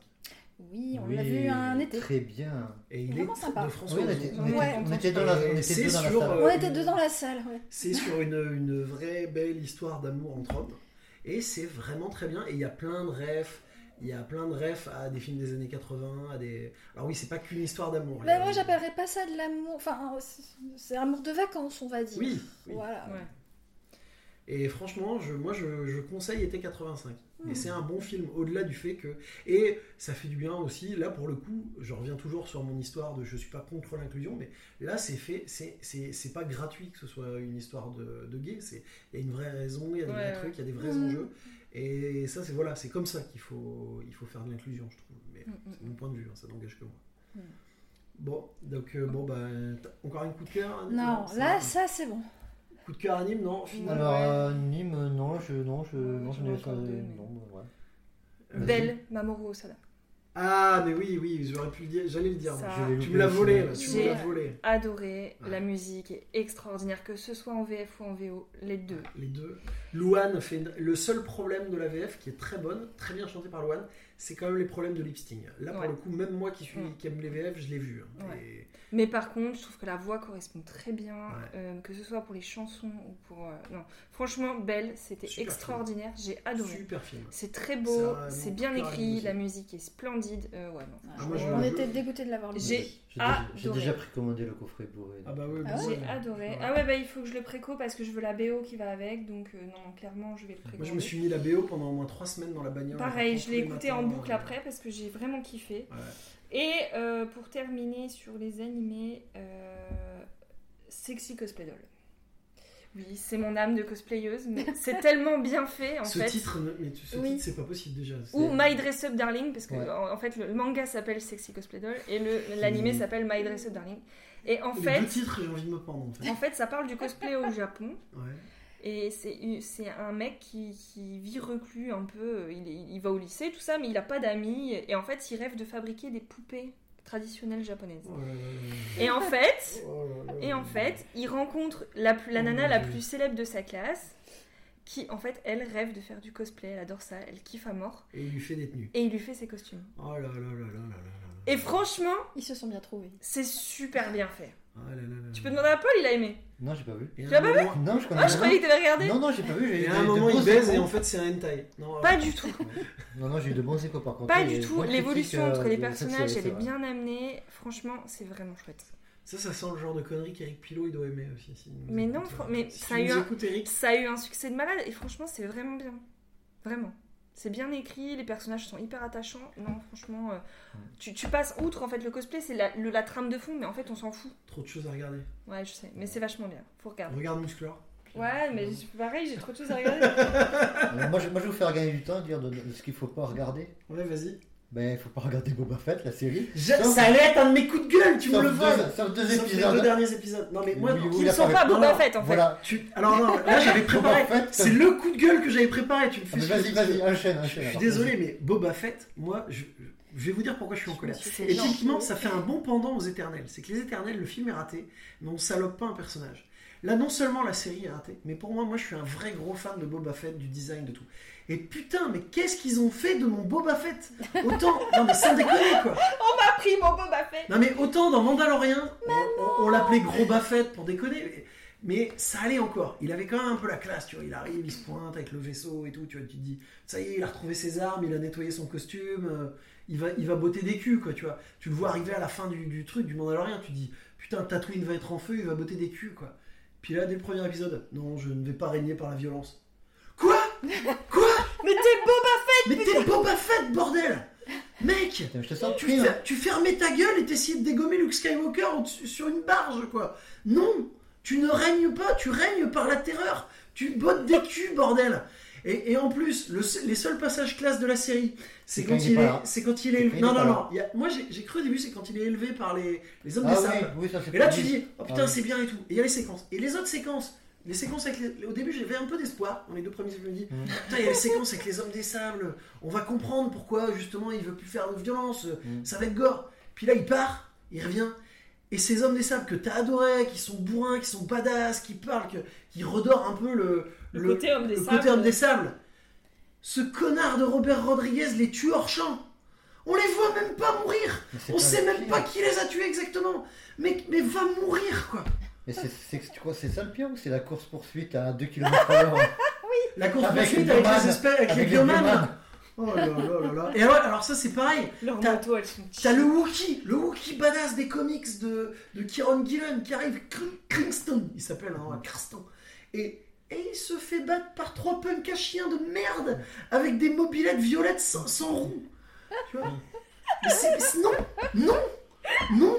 Oui, on Oui, l'a vu un été. Très bien. Et il Vraiment est sympa. de Oui, François on était, on Ouais, était- on on était dans la, on était deux dans la salle. euh, On était deux dans la salle, ouais. C'est sur une, une vraie belle histoire d'amour entre hommes. Et c'est vraiment très bien. Et il y a plein de refs. Il y a plein de refs à des films des années 80. À des... Alors oui, c'est pas qu'une histoire d'amour. Bah, a- moi, j'appellerais pas ça de l'amour. Enfin, c'est- amour de vacances, on va dire. Oui, oui. Voilà. Ouais. Et franchement, je, moi je, je conseille Été 85. Hmm. Et c'est un bon film, au-delà du fait que. Et ça fait du bien aussi, là pour le coup, je reviens toujours sur mon histoire de je suis pas contre l'inclusion, mais là c'est fait, c'est- pas gratuit que ce soit une histoire de, de gay, il y a une vraie raison, il y a des Ouais, vrais ouais. trucs, il y a des vrais Mhm. enjeux. Et ça, c'est voilà, c'est comme ça qu'il faut, il faut faire de l'inclusion, je trouve. Mais Mm, c'est mon point de vue, hein, ça n'engage que moi. Mm. Bon, donc euh, bon bah t'as encore un coup de cœur Non, là, ça, c'est bon. coup de cœur anime, non finalement? Alors, euh, Nîmes, euh, non, je, non, je, non, je n'ai mais- non, bah, ouais. Vas-y. Belle, Mamoru Osada. Ah, mais oui, oui, j'aurais pu le dire, j'allais le dire. Ça- Tu me l'as volé, là, tu me J'ai- l'as volé. Adoré, Ouais. la musique est extraordinaire, que ce soit en VF ou en VO, les deux. Les deux. Louane fait une- le seul problème de la VF qui est très bonne, très bien chantée par Louane, c'est quand même les problèmes de lip sync. Là, pour Ouais. le coup, même moi qui, suis, Mm. qui aime les VF, je l'ai vu. hein. Ouais. Et- Mais par contre, je trouve que la voix correspond très bien, Ouais. euh, que ce soit pour les chansons ou pour. euh, non, franchement, Belle, c'était extraordinaire, j'ai adoré. Super film. C'est très beau, c'est bien écrit, la musique est splendide. euh, ouais, non. Ah, moi, je- on était dégoûtés de l'avoir lu. J'ai- J'ai Ah, déjà, j'ai adoré. déjà précommandé le coffret Blu-ray. Ah bah oui, Ah bah ouais ouais. J'ai adoré. Ouais. Ah ouais, bah il faut que je le préco parce que je veux la BO qui va avec, donc euh, non, clairement, je vais le préco. Moi, je me suis mis la BO pendant au moins 3 semaines dans la bagnole. Pareil, je l'ai écouté en boucle après parce que j'ai vraiment kiffé. Et euh, pour terminer sur les animés, euh, Sexy Cosplay Doll. Oui, c'est mon âme de cosplayeuse, mais c'est tellement bien fait en Ce fait. titre, mais ce Oui. titre, c'est pas possible déjà. Ou My Dress Up Darling, parce que Ouais. en, en fait le manga s'appelle Sexy Cosplay Doll et le- l'animé Mhm. s'appelle My Dress Up Darling. Et en Les fait, deux titres, j'ai envie de me pendre en fait. en fait, ça parle du cosplay au Japon. Ouais. Et c'est un mec qui, vit reclus un peu. Il, va au lycée, tout ça, mais il n'a pas d'amis. Et en fait, il rêve de fabriquer des poupées traditionnelles japonaises. Et en fait, il rencontre la, nana la plus célèbre de sa classe, qui en fait elle rêve de faire du cosplay, elle adore ça, elle kiffe à mort. Et il lui fait des tenues. Et il lui fait ses costumes. Et franchement, ils se sont bien trouvés. C'est super bien fait. Ah là là là Tu peux demander à Paul, il a aimé. Non, j'ai pas vu. Tu l'as pas moment- Non, je connais Ah, je croyais que t'avais regardé. Non, non, j'ai pas vu. Et à j'ai un moment, il baise et en fait, c'est un hentai. Non, Pas euh, du tout. Non, non, j'ai eu de bons échos par contre. Pas du tout. L'évolution euh, entre les de cette personnages, elle est bien amenée. Franchement, c'est vraiment chouette. Ça, ça sent le genre de conneries qu'Eric Pilot il doit aimer aussi. Mais non, fran- mais si ça tu a eu nous un- écoutes, Eric, Ça a eu un succès de malade et franchement, c'est vraiment bien. Vraiment. C'est bien écrit, les personnages sont hyper attachants. Non, franchement, euh, tu, tu passes outre en fait le cosplay, c'est la, le- la trame de fond, mais en fait, on s'en fout. trop de choses à regarder. Ouais, je sais, mais c'est vachement bien. Faut regarder. Regarde Musclor. Ouais, mais c'est pareil, j'ai trop de choses à regarder. Moi, je, moi, je vais vous faire gagner du temps, dire de, de ce qu'il faut pas regarder. Ouais, vas-y. Ben, il faut pas regarder Boba Fett, la série. Je- Ça allait être un de mes coups de gueule, tu me le vois. Sauf deux Sauf les épisodes. deux derniers épisodes. Non, mais moi, Oui, non, oui, Qui ne sont pas- Boba Fett en fait. Voilà. tu- alors non, là j'avais préparé. Fett, C'est le coup de gueule que j'avais préparé. Tu me Ah, fais chier. Vas-y, vas-y, enchaîne, enchaîne. Je suis alors. désolé, mais Boba Fett, moi, je, je vais vous dire pourquoi je suis en colère. C'est Et typiquement, ça fait un bon pendant aux Éternels. C'est que les Éternels, le film est raté, mais on salope pas un personnage. Là, non seulement la série est ratée, mais pour moi, moi, je suis un vrai gros fan de Boba Fett, du design, de tout. Et putain, mais qu'est-ce qu'ils ont fait de mon Boba Fett Autant, non mais sans déconner quoi. On m'a pris mon Boba Fett. Non mais autant dans Mandalorian, on, on- on l'appelait Gros Buffett pour déconner, mais, mais ça allait encore. Il avait quand même un peu la classe, tu vois. Il arrive, il se pointe avec le vaisseau et tout, tu vois. Tu te dis, ça y est, il a retrouvé ses armes, il a nettoyé son costume, euh, il va, il va botter des culs, quoi, tu vois. Tu le vois arriver à la fin du, du truc, du Mandalorian, tu te dis, putain, Tatooine va être en feu, il va botter des culs, quoi. Puis là, dès le premier épisode, non, je ne vais pas régner par la violence. Quoi Mais t'es Boba Mais t'es Boba Fett, bordel Mec Putain, Je te sens tu, pris, fer- tu fermais ta gueule et t'essayais de dégommer Luke Skywalker sur une barge, quoi. Non, tu ne règnes pas, tu règnes par la terreur. Tu bottes des culs, bordel. Et, et en plus, le les seuls passages classe de la série, c'est quand, quand il il est c'est quand il est C'est élevé. Non, non, non. il y a- moi, j'ai cru au début, c'est quand il est élevé par les, les hommes Ah des oui, sables. oui, ça c'est Et là, tu dis, oh putain, Ah oui. c'est bien et tout. Et il y a les séquences. Et les autres séquences, les séquences avec les... Au début, j'avais un peu d'espoir. Dans les deux premiers, je me dis, putain, il y a les séquences avec les hommes des sables. On va comprendre pourquoi, justement, il veut plus faire de violence. Mhm. Ça va être gore. Puis là, il part, il revient. Et ces hommes des sables que t'as adorés, qui sont bourrins, qui sont badass, qui parlent, que- qui redorent un peu le, Le côté homme des le sables. côté homme des sables. Ce connard de Robert Rodriguez les tue hors champ. On les voit même pas mourir. On pas sait même pas qui les a tués exactement. Mais, mais va mourir quoi. Mais c'est, c'est, tu crois que c'est ça le pire ou c'est la course poursuite à 2 km à l'heure La course Avec poursuite les avec les espèces, avec, les biomanes. Oh là là là là. Et alors, alors ça c'est pareil. Leurs T'as- motos, elles sont T'as le Wookie, le Wookie badass des comics de, de Kieron Gillen qui arrive, Cringston, il s'appelle, hein, Cranston. Et, et il se fait battre par trois punks à chiens de merde avec des mobilettes violettes sans, sans roue. Tu vois? Mais c'est, mais c'est- non, non, non.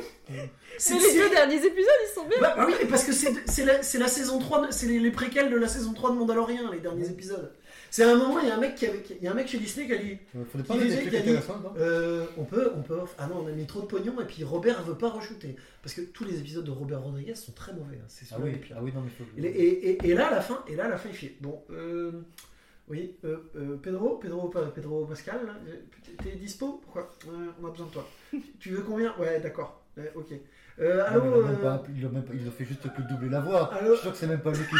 C'est, les deux derniers épisodes, ils sont bien. bah, bah oui, mais parce que c'est, c'est, la, la saison 3, de- c'est les, les préquels de la saison 3 de Mandalorian, les derniers épisodes. C'est à un moment, il y a un mec, qui avait, il y a un mec chez Disney qui a dit Il faudrait Qui disait y a dit- non euh, on peut, on peut. Ah non, on a mis trop de pognon et puis Robert veut pas re-shooter. Parce que tous les épisodes de Robert Rodriguez sont très mauvais. hein. C'est Ah oui, ah oui, non, mais faut. Et, et- et- et là, à la fin, et là, à la fin, il fait bon. Euh, oui, euh, euh, Pedro, Pedro, Pedro Pascal, t'es dispo? Pourquoi? Euh, On a besoin de toi. tu veux combien? Ouais, d'accord. Ok. Euh, Ah, allô il a même euh, pas- il a même fait juste que doubler la voix. Allô Je suis sûr que c'est même pas lui qui.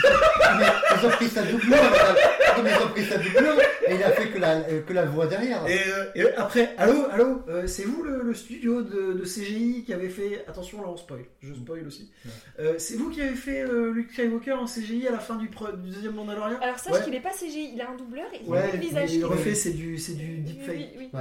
mais ils ont pris sa doublure. Non, mais ils ont pris sa doublure et il a fait que la, euh, que la voix derrière. Et, euh, et après, allô, allô, euh, c'est vous le, le studio de, de CGI qui avait fait. Attention, là on spoil, je spoil aussi. Ouais. Euh, c'est vous qui avez fait euh, Luke Skywalker en CGI à la fin du, pre- du deuxième Mandalorian? Alors sache Ouais. qu'il est pas CGI, il a un doubleur et il a Ouais, mais visage. il refait, c'est du, c'est du Oui, deepfake. oui, oui.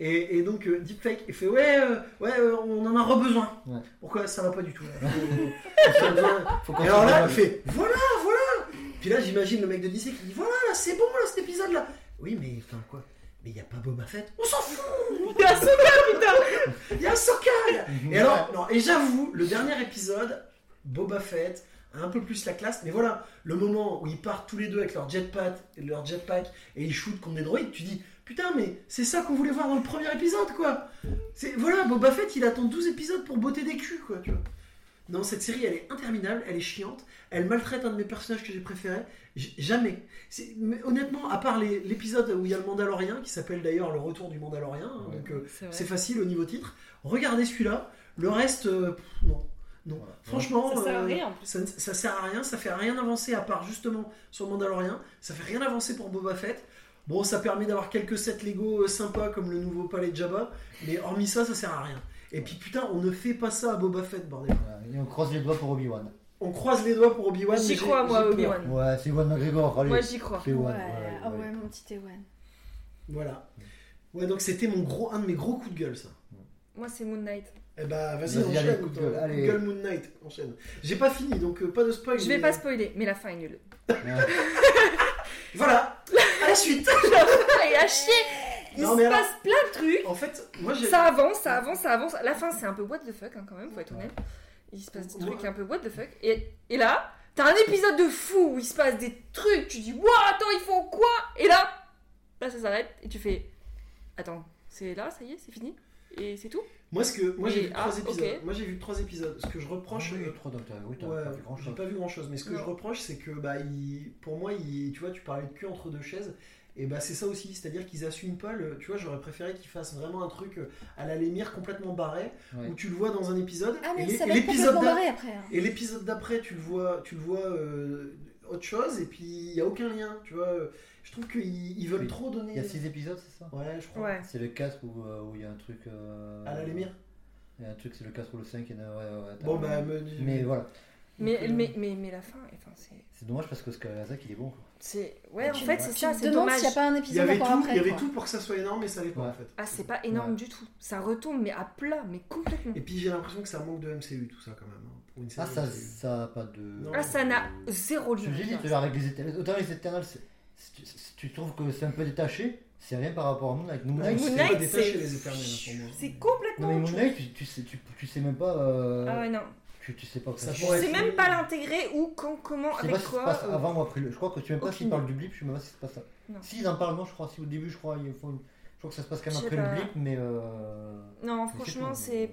Et, et donc, euh, deepfake, il fait Ouais, euh, ouais euh, on en a re-besoin. Ouais. Pourquoi ça va pas du tout là. Faut- faut- faut- Faut qu'on Et alors là, il fait Voilà, voilà Puis là, j'imagine le mec de Disney qui dit Voilà, là, c'est bon, là, cet épisode-là. Oui, mais enfin quoi Mais il n'y a pas Boba Fett On s'en fout Il a sauvé, putain Il y a Ahsoka il y a- Mhm. Et alors, non, et j'avoue, le dernier épisode, Boba Fett, un peu plus la classe. Mais voilà, le moment où ils partent tous les deux avec leur jetpack, leur jetpack et ils shootent contre des droïdes, tu dis putain, mais c'est ça qu'on voulait voir dans le premier épisode, quoi. C'est voilà, Boba Fett, il attend 12 épisodes pour botter des culs, quoi. Tu vois. Non, cette série, elle est interminable, elle est chiante, elle maltraite un de mes personnages que j'ai préférés. J- Jamais. Mais honnêtement, à part l'épisode où il y a le Mandalorien, qui s'appelle d'ailleurs Le Retour du Mandalorien, hein, Ouais. donc euh, C'est facile au niveau titre. Regardez celui-là. Le reste, euh, pff, non. Non. Voilà. Franchement, Ça sert à euh, rien, en plus. ça, ne- ça sert à rien. Ça fait rien avancer à part justement sur le Mandalorien. Ça fait rien avancer pour Boba Fett. Bon, ça permet d'avoir quelques sets Lego euh, sympas comme le nouveau palais de Jabba. Mais hormis ça, ça sert à rien. Et puis putain, on ne fait pas ça à Boba Fett, bordel. Et on croise les doigts pour Obi-Wan. On croise les doigts pour Obi-Wan. J'y crois, moi. Obi-Wan. Ouais, c'est Ewan McGregor. Allez, Moi, j'y crois. c'est Ewan. Ouais, ouais, ah ouais. ouais, mon petit Ewan. Voilà. Ouais, donc c'était mon gros, un de mes gros coups de gueule, ça. Moi, c'est Moon Knight. Eh bah, vas-y, Vas-y, enchaîne. allez, coup de toi. gueule, Coup de allez. gueule Moon Knight, enchaîne. J'ai pas fini, donc euh, pas de spoil. Je vais mais- pas spoiler, mais la fin est nulle. Voilà, à la suite. Et à chier Il Non, se alors- passe plein de trucs. En fait, moi j'ai. Ça avance, ça avance, ça avance. La fin, c'est un peu what the fuck, hein, quand même, faut être honnête. Il se passe des trucs un peu what the fuck. Et, et là, t'as un épisode de fou où il se passe des trucs. Tu dis, waouh, attends, ils font quoi? Et là, là, ça s'arrête. Et tu fais, attends, c'est là, ça y est, c'est fini? Et c'est tout? Moi, ce que moi j'ai Et- vu ah, trois épisodes. ok. Moi j'ai vu trois épisodes. Ce que je reproche. Oui, euh, trop docteur. Oui, t'as Ouais, pas vu grand j'ai chose. pas vu grand chose, mais ce que Non. je reproche, c'est que bah, il- pour moi, il- tu vois, tu parlais de cul entre deux chaises, et bah c'est ça aussi, c'est-à-dire qu'ils assument pas le. Tu vois, j'aurais préféré qu'ils fassent vraiment un truc euh, à la Lémire complètement barré, Ouais. où tu le vois dans un épisode, Ah, et mais l'é- ça et va être l'épisode complètement d'a- barré après. hein. et l'épisode d'après, tu le vois, tu le vois euh, autre chose, et puis il y a aucun lien, tu vois. Je trouve qu'ils ils veulent Oui. trop donner. Il y a 6 épisodes, c'est ça? Ouais, je crois. Ouais. C'est le 4 où euh, où il y a un truc. euh, À la Lémire. Il y a un truc, c'est le 4 ou le 5. il y en a- ouais, ouais, t'as- Bon bah, me- Mais voilà. mais, Donc, euh, mais, mais, mais la fin, enfin, c'est. C'est dommage parce que Skarazak il est bon. quoi. c'est- Ouais, en fait, c'est ça, c'est dommage. s'il n'y a pas un Il y épisode avait encore tout, après. il y avait tout pour que ça soit énorme, mais ça l'est pas Ouais. en fait. Ah, c'est pas énorme Ouais. du tout. Ça retombe, mais à plat, mais complètement. Et puis j'ai l'impression que ça manque de MCU tout ça quand même. hein, pour une Ah, série ça, MCU. ça a pas de. Non. Ah, ça n'a zéro Je lien. tu vois, avec les Éternels. Autant les Éternels, c'est- si tu, si tu trouves que c'est un peu détaché, c'est rien par rapport à Moon Knight. Moon Knight, Moon c'est Knight, pas détaché c'est- les éternels pour moi. C'est Non, complètement. mais autre Moon. Knight, tu, tu sais, tu, tu sais même pas. euh, Ah ouais, non. tu, tu sais pas. Ça je Je sais être- même pas l'intégrer ou quand, comment, sais pas avec se quoi. passe euh, avant ou après. le- Je crois que tu sais même pas s'ils parlent du blip, je sais même pas si c'est pas ça. Non. S'ils en parlent, non, je crois. Si au début, je crois, il faut une- je crois que ça se passe quand même Je après pas. le blip, mais. Euh... Non, mais franchement, c'est.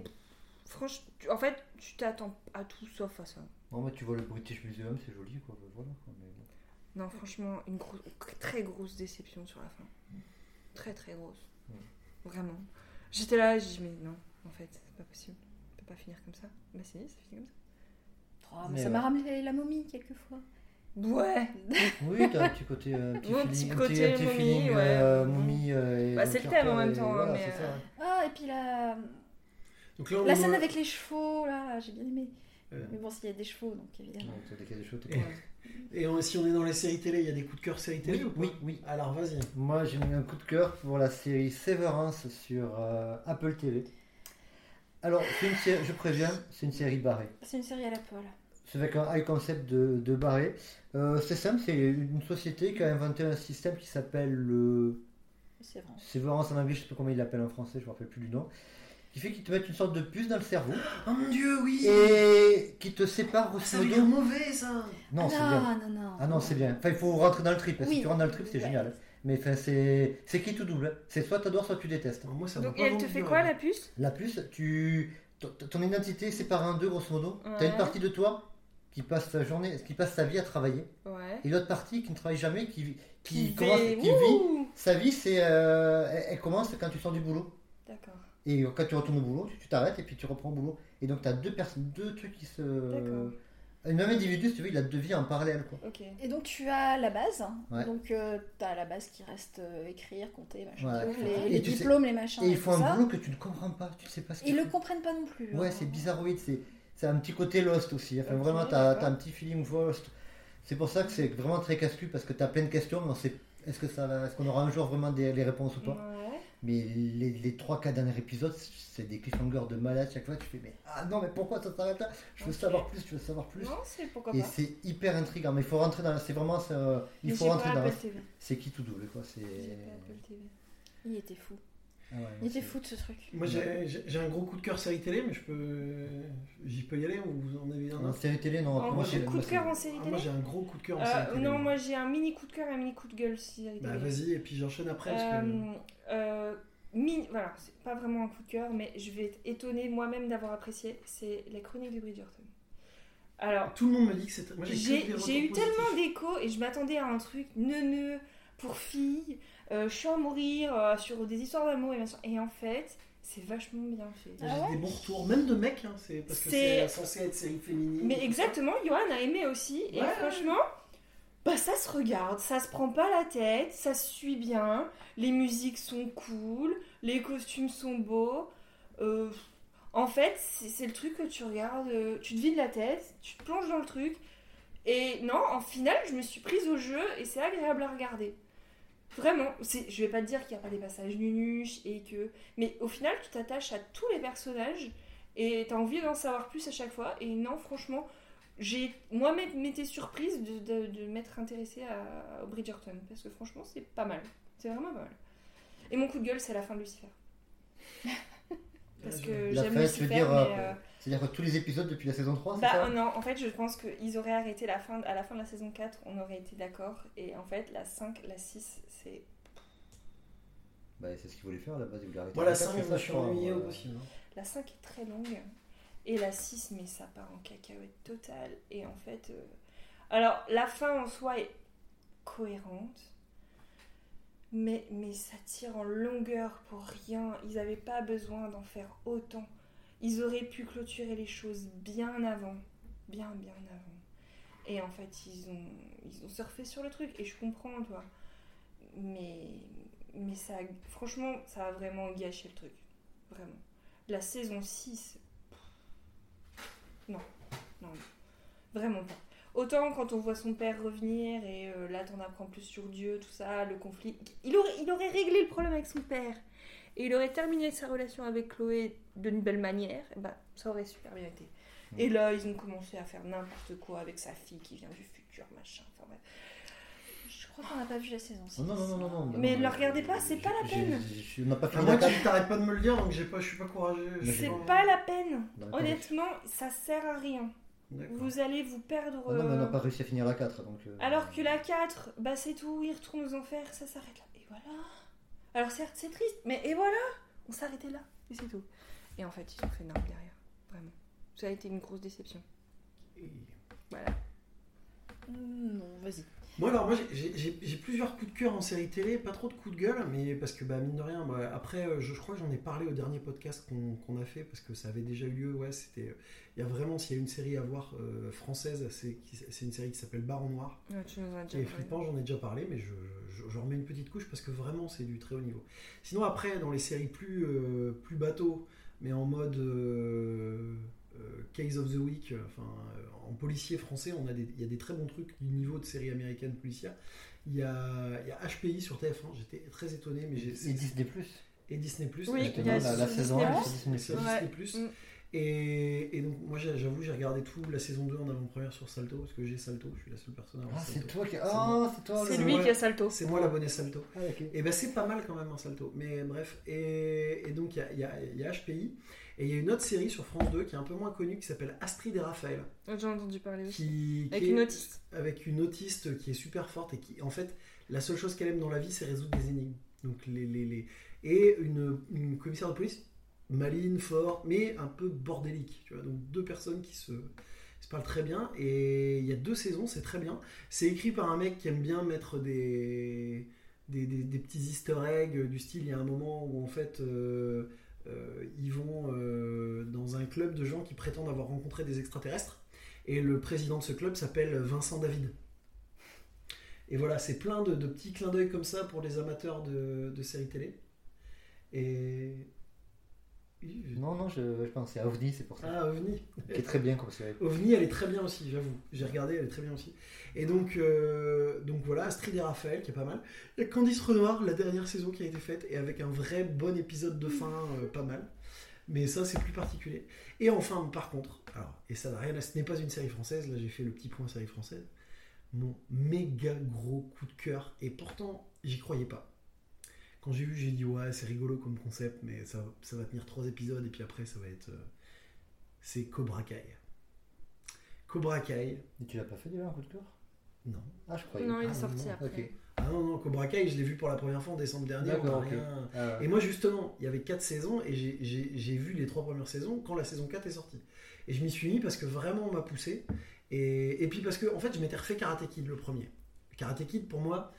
Franchement, tu- en fait, tu t'attends à tout sauf à ça. Non, mais tu vois le British Museum, c'est joli, quoi. Voilà, quoi, mais. Non, franchement, une grosse, très grosse déception sur la fin. Très, très grosse. Vraiment. J'étais là, j'ai dit, mais non, en fait, c'est pas possible. On peut pas finir comme ça. Bah, si, c'est fini comme ça. Oh, mais Mais ça m'a ramené la momie quelquefois. Ouais. Oui, t'as un petit côté. Un petit Mon petit côté un petit momie, feeling, ouais. euh, momie. euh, et Bah, c'est le thème en même et temps, voilà, mais, ça. euh, Ah, et puis la, Donc là, on la scène avec les chevaux, là, j'ai bien aimé. Ouais. Mais bon, s'il y a des chevaux, donc évidemment. Ouais, t'as des cas des choses, t'es Et- on- si on est dans les séries télé, il y a des coups de cœur séries télé Oui, ou pas oui, oui. Alors vas-y. Moi, j'ai mis un coup de cœur pour la série Severance sur euh, Apple TV. Alors, c'est une série, je préviens, c'est une série barrée. C'est une série à la poêle. C'est avec un high concept de, de barré. Euh, c'est simple, c'est une société qui a inventé un système qui s'appelle le C'est vrai. Severance en anglais, je sais pas comment il l'appelle en français, je me rappelle plus du nom. Qui fait qu'ils te mettent une sorte de puce dans le cerveau Oh mon dieu, oui et qui te sépare Ça grosso veut modo. dire mauvais ça Non, ah, c'est bien. non, non, non. Ah non, c'est bien. Enfin, il faut rentrer dans le trip. Si Oui. tu rentres dans le trip, c'est Ouais. génial. Mais enfin, c'est c'est qui tout double. hein. C'est soit t'adores, soit tu détestes. Moi, ça Donc, elle te fait du quoi, la puce? La puce, tu ton, identité est séparée en deux grosso modo. T'as une partie de toi qui passe sa journée, qui passe sa vie à travailler, Ouais. et l'autre partie qui ne travaille jamais, qui qui, Qui commence, qui vit. Sa vie, c'est euh, elle, elle commence quand tu sors du boulot. D'accord. Et quand tu retournes au boulot, tu tu t'arrêtes et puis tu reprends au boulot. Et donc tu as deux personnes, deux trucs qui se. D'accord. Un même individu, si tu veux, il a deux vies en parallèle quoi. Ok. Et donc tu as la base, Ouais. donc tu as la base qui reste euh, écrire, compter, machin, Ouais. les, Et les tu sais- diplômes, les machins. Et ils font un ça. boulot que tu ne comprends pas, tu ne sais pas ce Ils qu'ils le comprennent pas non plus. Ouais, hein. c'est bizarroïde, c'est c'est un petit côté Lost aussi. Enfin, vraiment, t'as d'accord. as un petit feeling Lost. C'est pour ça que c'est vraiment très casse-cul parce que t'as plein de questions, mais on sait est-ce que ça va- est-ce qu'on aura un jour vraiment des, les réponses ou pas. Ouais. Mais les, les 3-4 derniers épisodes, c'est des cliffhangers de malade. Chaque fois, tu fais mais ah non, mais pourquoi ça s'arrête là? Je veux savoir plus, je veux savoir plus. Non, c'est pourquoi Et pas. c'est hyper intriguant, mais il faut rentrer dans. C'est vraiment. ça, euh, il Mais faut rentrer dans. TV. C'est qui tout double quoi? C'est. Il était fou. Ah ouais, Il était fou de ce truc. Moi j'ai un gros coup de cœur série télé, mais je peux. J'y peux y aller ou vous en avez un En série télé, non. En moi, gros, j'ai- coup moi, de cœur c'est- en série Ah, télé Moi j'ai un gros coup de cœur en Euh, série télé. Non, moi j'ai un mini coup de cœur et un mini coup de gueule série Bah télé. vas-y, et puis j'enchaîne après. Parce que... Euh, euh, voilà, c'est pas vraiment un coup de cœur, mais je vais être étonnée moi-même d'avoir apprécié. C'est la chronique de Bridgerton. Alors, Tout le monde me dit que c'est. Moi, que j'ai eu tellement d'échos et je m'attendais à un truc neuneux pour filles, euh, chiant à mourir, euh, sur des histoires d'amour et machin. Et en fait, c'est vachement bien fait. J'ai Ah ouais des bons retours, même de mecs, hein, c'est parce que C'est- censé être série féminine. Mais exactement, Johan a aimé aussi. Et Ouais. franchement, bah ça se regarde, ça se prend pas la tête, ça se suit bien, les musiques sont cool, les costumes sont beaux. Euh, en fait, c'est c'est le truc que tu regardes, euh, tu te vides la tête, tu te plonges dans le truc. Et non, en finale, je me suis prise au jeu et c'est agréable à regarder. Vraiment, je vais pas te dire qu'il n'y a pas des passages nunuches et que. Mais au final, tu t'attaches à tous les personnages et t'as envie d'en savoir plus à chaque fois. Et non, franchement, j'ai moi-même été surprise de, de, de m'être intéressée à, au Bridgerton parce que franchement, c'est pas mal. C'est vraiment pas mal. Et mon coup de gueule, c'est la fin de Lucifer. Parce que j'aime Lucifer, mais. euh, C'est-à-dire que tous les épisodes depuis la saison 3, c'est bah ça non, en fait, je pense qu'ils auraient arrêté la fin, à la fin de la saison 4, on aurait été d'accord. Et en fait, la 5, la 6, c'est. Bah, c'est ce qu'ils voulaient faire à la base. Ils voulaient arrêter le ça, quatre, je ça, suis je crois, ennuyé au possible. hein. La 5 est très longue. Et la 6, mais ça part en cacahuète totale. Et en fait. euh, Alors, la fin en soi est cohérente. Mais, mais ça tire en longueur pour rien. Ils n'avaient pas besoin d'en faire autant. Ils auraient pu clôturer les choses bien avant. Bien, bien avant. Et en fait, ils ont, ils ont surfé sur le truc. Et je comprends, toi. Mais, mais ça, franchement, ça a vraiment gâché le truc. Vraiment. La saison 6. Non. Non, non. Vraiment pas. Autant quand on voit son père revenir et euh, là t'en apprends plus sur Dieu, tout ça, le conflit. Il aurait, il aurait réglé le problème avec son père et il aurait terminé sa relation avec Chloé d'une belle manière, et bah ça aurait super bien été. Et là ils ont commencé à faire n'importe quoi avec sa fille qui vient du futur, machin. Enfin bref. Je crois qu'on n'a pas vu la saison 6. Non, non, non, non, non. Mais ne le euh, regardez pas, c'est pas la peine. j'ai- On n'a pas Ah, fini moi, la tu t'arrêtes pas de me le dire, donc j'ai pas, je suis pas courageux. C'est pas la peine. D'accord. Honnêtement, ça sert à rien. D'accord. Vous allez vous perdre. Ah non, mais on n'a euh, pas réussi à finir la 4. Donc, euh, Alors que la 4, bah c'est tout, il retourne aux enfers, ça s'arrête là. Et voilà. Alors certes, c'est triste, mais et voilà, on s'arrêtait là, et c'est tout. Et en fait, ils ont fait n'importe derrière, vraiment. Ça a été une grosse déception. Et- Voilà. Non, vas-y. Moi alors moi j'ai- plusieurs coups de cœur en série télé, pas trop de coups de gueule, mais parce que bah mine de rien, après euh, je, je crois que j'en ai parlé au dernier podcast qu'on a fait parce que ça avait déjà eu lieu, ouais c'était, euh, il y a vraiment s'il y a une série à voir euh, française, c'est une série qui s'appelle Baron Noir, tu nous as qui est flippant, j'en ai déjà parlé, mais je, je, je remets une petite couche parce que vraiment c'est du très haut niveau. Sinon après dans les séries plus euh, plus bateau, mais en mode euh, Case of the Week, euh, enfin euh, en policier français, on a des, il y a des très bons trucs du niveau de série américaine policière. Il y a, il y a HPI sur TF1, j'étais très étonné, mais j'ai Et Disney Plus. et Disney Plus. Oui, j'étais il y a la, saison Disney+. 1 sur Disney Plus. Ouais. Disney Plus. Mm. Et, et donc moi j'avoue j'ai regardé tout la saison 2 en avant-première sur Salto parce que j'ai Salto, je suis la seule personne à avoir Ah, c'est toi qui. Ah, c'est toi C'est lui qui a Salto. C'est moi l'abonné Salto. Ah, ok. Et ben c'est pas mal quand même un Salto. Mais bref, et, et donc il y a, il y a- il y a HPI et il y a une autre série sur France 2 qui est un peu moins connue qui s'appelle Astrid et Raphaël. J'ai entendu parler aussi. Qui, Avec qui une est- autiste. avec une autiste qui est super forte et qui, en fait, la seule chose qu'elle aime dans la vie, c'est résoudre des énigmes. Donc, les, les, les- Et une, une commissaire de police maline, forte, mais un peu bordélique. Tu vois donc, deux personnes qui se, se parlent très bien. Et il y a deux saisons, c'est très bien. C'est écrit par un mec qui aime bien mettre des, des, des- des petits easter eggs du style. Il y a un moment où, en fait. euh, ils vont euh, dans un club de gens qui prétendent avoir rencontré des extraterrestres. Et le président de ce club s'appelle Vincent David. Et voilà, c'est plein de, de petits clins d'œil comme ça pour les amateurs de, de séries télé. Et. Non, non, je, je pensais à OVNI, c'est pour ça. Ah, OVNI. Qui est très bien comme série. OVNI, elle est très bien aussi, j'avoue. J'ai regardé, elle est très bien aussi. Et donc, euh, donc voilà, Astrid et Raphaël, qui est pas mal. Il Candice Renoir, la dernière saison qui a été faite, et avec un vrai bon épisode de fin, euh, pas mal. Mais ça, c'est plus particulier. Et enfin, par contre, alors, et ça n'a rien à... Ce n'est pas une série française, là j'ai fait le petit point série française. Mon méga gros coup de cœur, et pourtant, j'y croyais pas. quand j'ai vu, j'ai dit ouais, c'est rigolo comme concept, mais ça, ça va tenir trois épisodes et puis après ça va être. euh, c'est Cobra Kai. Cobra Kai, Et tu l'as pas fait déjà un coup de cœur? Non. Ah, je croyais. Non, il est Ah, sorti non, après. Ah non, non, Cobra Kai, je l'ai vu pour la première fois en décembre dernier. on rien- Ah, Et moi justement, il y avait quatre saisons et j'ai- j'ai j'ai vu les trois premières saisons quand la saison 4 est sortie. Et je m'y suis mis parce que vraiment on m'a poussé. Et, et puis parce que en fait je m'étais refait Karate Kid le premier. Karate Kid pour moi,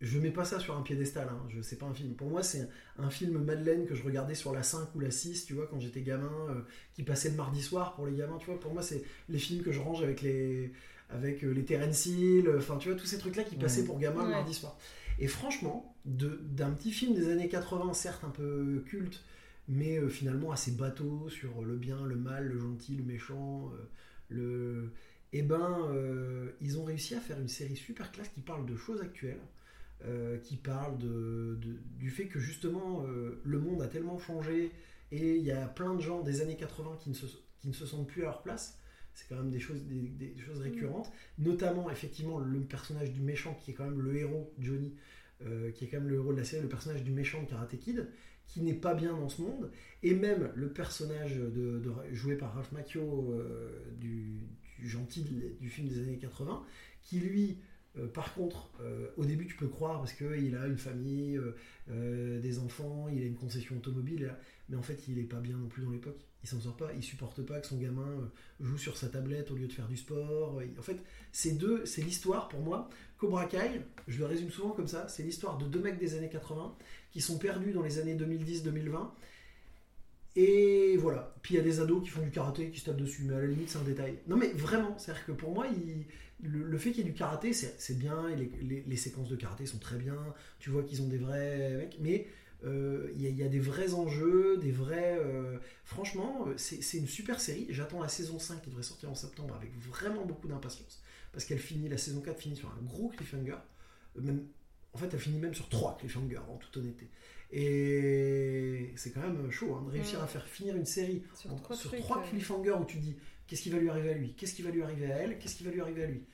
je mets pas ça sur un piédestal, hein. je sais pas un film. Pour moi c'est un film Madeleine que je regardais sur la 5 ou la 6, tu vois, quand j'étais gamin, euh, qui passait le mardi soir pour les gamins, tu vois. Pour moi c'est les films que je range avec les avec euh, les Terence Hill, enfin tu vois tous ces trucs là qui passaient pour gamins le Ouais. mardi soir. Et franchement, d'un petit film des années 80, certes un peu culte, mais euh, finalement assez bateau sur le bien, le mal, le gentil, le méchant, euh, le... Eh ben, euh, ils ont réussi à faire une série super classe qui parle de choses actuelles, euh, qui parle de, de- du fait que justement euh, le monde a tellement changé et il y a plein de gens des années 80 qui ne se, qui ne se sentent plus à leur place. C'est quand même des choses, des, des choses récurrentes, notamment effectivement le personnage du méchant qui est quand même le héros, Johnny, euh, qui est quand même le héros de la série, le personnage du méchant de Karate Kid, qui n'est pas bien dans ce monde, et même le personnage de, de- joué par Ralph Macchio euh, du, du gentil du film des années 80, qui lui, euh, par contre, au début tu peux croire parce qu'il a une famille, des enfants, il a une concession automobile, mais en fait il est pas bien non plus dans l'époque. Il s'en sort pas, il supporte pas que son gamin euh, joue sur sa tablette au lieu de faire du sport. En fait, ces deux, c'est l'histoire pour moi. Cobra Kai, je le résume souvent comme ça, c'est l'histoire de deux mecs des années 80 qui sont perdus dans les années 2010-2020. Et voilà. Puis il y a des ados qui font du karaté, qui se tapent dessus, mais à la limite c'est un détail. Non mais vraiment, c'est-à-dire que pour moi, le, fait qu'il y ait du karaté, c'est c'est bien, les- les séquences de karaté sont très bien, tu vois qu'ils ont des vrais mecs, mais euh, il y, a- il y a des vrais enjeux, des vrais... euh, franchement, euh, c'est une super série. J'attends la saison 5 qui devrait sortir en septembre avec vraiment beaucoup d'impatience, parce qu'elle finit, la saison 4 finit sur un gros cliffhanger. Même, en fait, elle finit même sur trois cliffhangers, en toute honnêteté. Et c'est quand même chaud hein, de réussir Mm. à faire finir une série Sur en- trois sur trucs, trois cliffhangers où tu dis qu'est-ce qui va lui arriver à lui, qu'est-ce qui va lui arriver à elle, qu'est-ce qui va lui arriver à lui?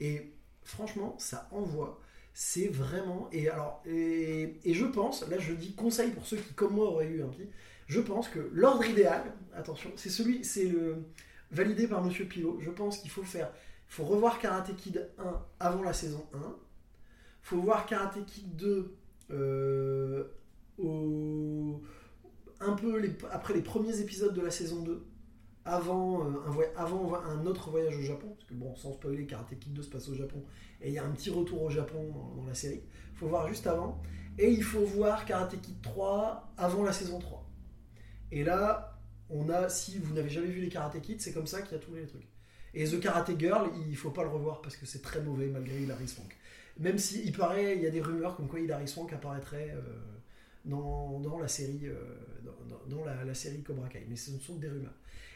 Et franchement, ça envoie. C'est vraiment. Et alors, et, je pense, là je dis conseil pour ceux qui, comme moi, auraient eu un petit. Je pense que l'ordre idéal, attention, c'est celui, c'est le validé par Monsieur Pilot. Je pense qu'il faut faire, il faut revoir Karate Kid 1 avant la saison 1. faut voir Karate Kid 2 euh, un peu après les premiers épisodes de la saison 2, avant, euh, un, autre voyage au Japon, parce que bon, sans spoiler, Karate Kid 2 se passe au Japon, et il y a un petit retour au Japon dans, la série. Il faut voir juste avant. Et il faut voir Karate Kid 3 avant la saison 3. Et là, on a, si vous n'avez jamais vu les Karate Kid, c'est comme ça qu'il y a tous les trucs. Et The Karate Girl, il faut pas le revoir parce que c'est très mauvais malgré Hilary Swank. Même si il paraît, il y a des rumeurs comme quoi Hilary Swank apparaîtrait euh, dans, la série, euh, dans, la série Cobra Kai. Mais ce sont des rumeurs.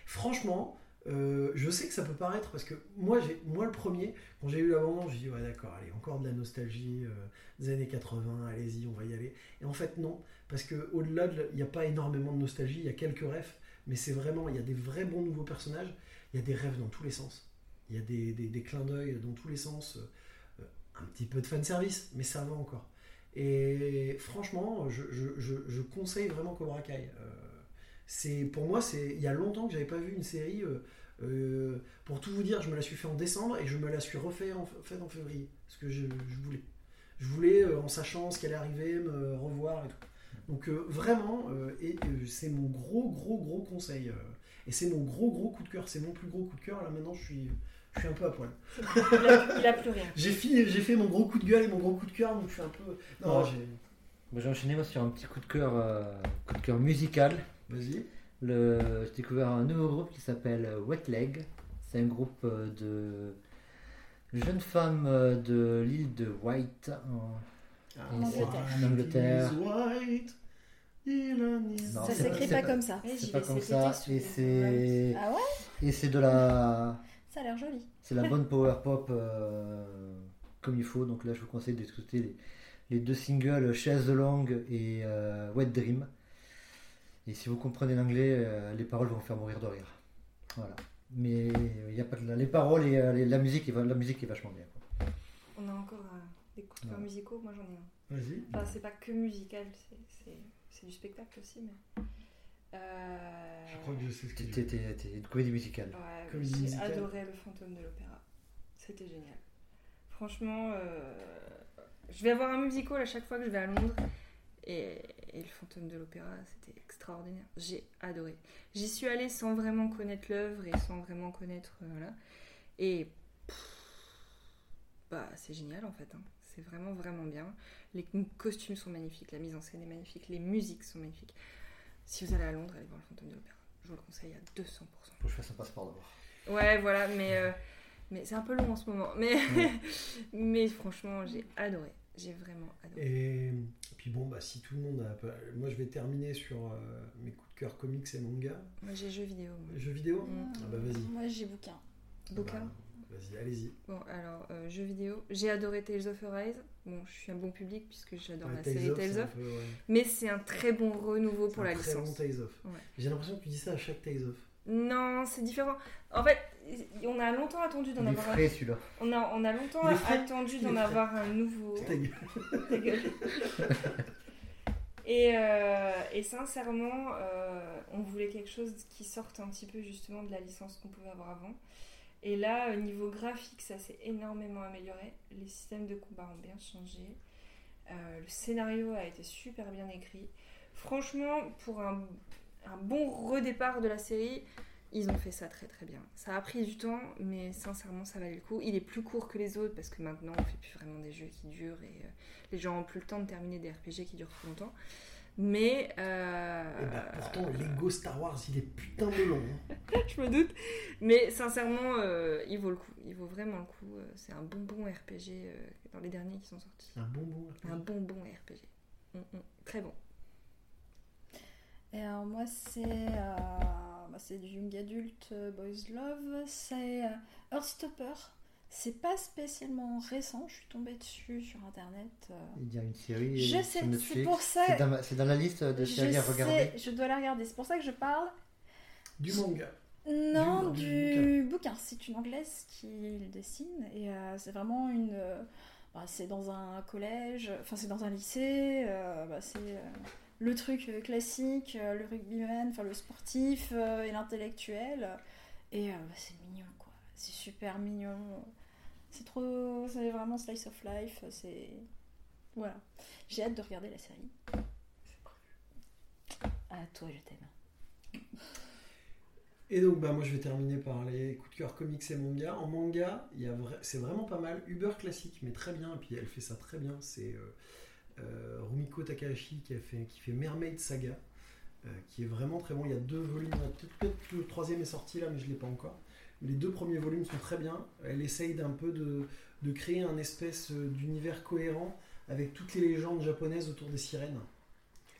Franchement, euh, je sais que ça peut paraître parce que moi, moi le premier, quand j'ai eu l'abandon, j'ai dit ouais d'accord, allez encore de la nostalgie euh, des années 80, allez-y, on va y aller. Et en fait non, parce que au-delà, de, il n'y a pas énormément de nostalgie, il y a quelques rêves, mais c'est vraiment, il y a des vrais bons nouveaux personnages, il y a des rêves dans tous les sens, il y a des, des- clins d'œil dans tous les sens, euh, un petit peu de fanservice, mais ça va encore. Et franchement, je- je conseille vraiment Cobra Kai. C'est pour moi, c'est il y a longtemps que j'avais pas vu une série. euh, euh, pour tout vous dire, je me la suis fait en décembre et je me la suis refait en, fait en février, parce que je, je voulais. Je voulais, euh, en sachant ce qu'elle allait arriver, me revoir et tout. Donc euh, vraiment, euh, et, euh, c'est mon gros, gros, gros conseil. euh, et c'est mon gros, gros coup de cœur. C'est mon plus gros coup de cœur. Là maintenant, je suis, je suis un peu à poil. Il a, il a plus rien. J'ai fini, j'ai fait mon gros coup de gueule et mon gros coup de cœur, donc je suis un peu. Non, Ouais. j'ai. Moi, J'ai enchaîné moi, sur un petit coup de cœur, euh, coup de cœur musical. Vas-y. Le, j'ai découvert un nouveau groupe qui s'appelle euh, Wet Leg. C'est un groupe euh, de jeunes femmes euh, de l'île de White. en- Ah, En Angleterre. En Angleterre. Is white, Non, Ça s'écrit pas- pas comme ça. C'est pas vais comme ça. Et c'est Ah ouais et c'est de la Ça a l'air joli. c'est la bonne power pop euh, comme il faut. Donc là, je vous conseille d'écouter les, les deux singles Chase the Long et euh, Wet Dream. Et si vous comprenez l'anglais, euh, les paroles vont vous faire mourir de rire. Voilà. Mais il y a pas les paroles et euh, les- la musique, la musique est vachement bien. quoi. On a encore euh, des coups de cœur musicaux, moi j'en ai un. Vas-y. Enfin, c'est pas que musical, c'est- du spectacle aussi, mais. Euh, Je crois que je sais ce que tu C'était une comédie musicale. Ouais, j'ai adoré le fantôme de l'opéra. C'était génial. Franchement, euh, je vais avoir un musical à chaque fois que je vais à Londres. Et, et le fantôme de l'opéra, c'était extraordinaire. J'ai adoré. J'y suis allée sans vraiment connaître l'œuvre et sans vraiment connaître. euh, voilà. Et. pff, bah, c'est génial en fait. hein. C'est vraiment, vraiment bien. Les costumes sont magnifiques, la mise en scène est magnifique, les musiques sont magnifiques. Si vous allez à Londres, allez voir le fantôme de l'opéra. Je vous le conseille à 200%. Faut que je fasse un passeport d'abord. Ouais, voilà, mais, euh, mais c'est un peu long en ce moment. Mais, mais franchement, j'ai adoré. J'ai vraiment adoré. Et puis bon, bah, si tout le monde a. pas- Moi, je vais terminer sur euh, mes coups de cœur comics et manga. Moi, j'ai jeux vidéo. moi. Jeux vidéo Mm. Ah bah vas-y. Moi, j'ai bouquin. Bouquin. Bah, Vas-y, allez-y. Bon, alors, euh, jeux vidéo. J'ai adoré Tales of Arise. Bon, je suis un bon public puisque j'adore Ouais, la Tales série of, Tales of. peu, ouais. Mais c'est un très bon renouveau pour un la très licence. bon Tales of. Ouais. J'ai l'impression que tu dis ça à chaque Tales of. Non, c'est différent. En fait, on a longtemps attendu d'en avoir un. frais. On a, on a longtemps attendu d'en avoir un nouveau. Ta gueule. Ta gueule. et, euh, et sincèrement, euh, on voulait quelque chose qui sorte un petit peu justement de la licence qu'on pouvait avoir avant. Et là, au niveau graphique, ça s'est énormément amélioré. Les systèmes de combat ont bien changé. Euh, le scénario a été super bien écrit. Franchement, pour un, un bon redépart de la série, ils ont fait ça très très bien. Ça a pris du temps, mais sincèrement, ça valait le coup. Il est plus court que les autres parce que maintenant, on fait plus vraiment des jeux qui durent et euh, les gens ont plus le temps de terminer des RPG qui durent trop longtemps. Mais euh, Et bah, pourtant, Lego Star Wars, il est putain de long. hein. je me doute. Mais sincèrement, euh, il vaut le coup. Il vaut vraiment le coup. C'est un bonbon RPG dans les derniers qui sont sortis. Un bonbon. Un bonbon RPG. Mm, mm. Très bon. Et alors, moi, c'est euh, bah, c'est du young adult euh, boys love. C'est euh, Heartstopper. C'est pas spécialement récent. Je suis tombée dessus sur internet. Il y a une série Je sais, c'est pour ça. C'est dans, la liste de séries à regarder. sais, je dois la regarder. C'est pour ça que je parle. Du manga. Non, Du- du, bouquin. C'est une anglaise qui le dessine et euh, c'est vraiment une. euh, bah, c'est dans un collège, enfin c'est dans un lycée. euh, bah, c'est euh, le truc euh, classique, euh, le rugbyman, enfin le sportif euh, et l'intellectuel. Et bah, c'est mignon quoi. C'est super mignon. C'est trop. C'est vraiment slice of life. C'est. Voilà. J'ai hâte de regarder la série. À toi, je t'aime. Et donc, bah, moi, je vais terminer par les coups de cœur comics et manga. En manga, il y a vrai- c'est vraiment pas mal. Uber classique, mais très bien. Et puis, elle fait ça très bien. C'est euh, Rumiko Takahashi qui, a fait, qui fait Mermaid Saga, euh, qui est vraiment très bon. Il y a deux volumes. Peut-être que le troisième est sorti là, mais je ne l'ai pas encore. Les deux premiers volumes sont très bien. Elle essaye d'un peu de, de créer un espèce euh, d'univers cohérent avec toutes les légendes japonaises autour des sirènes.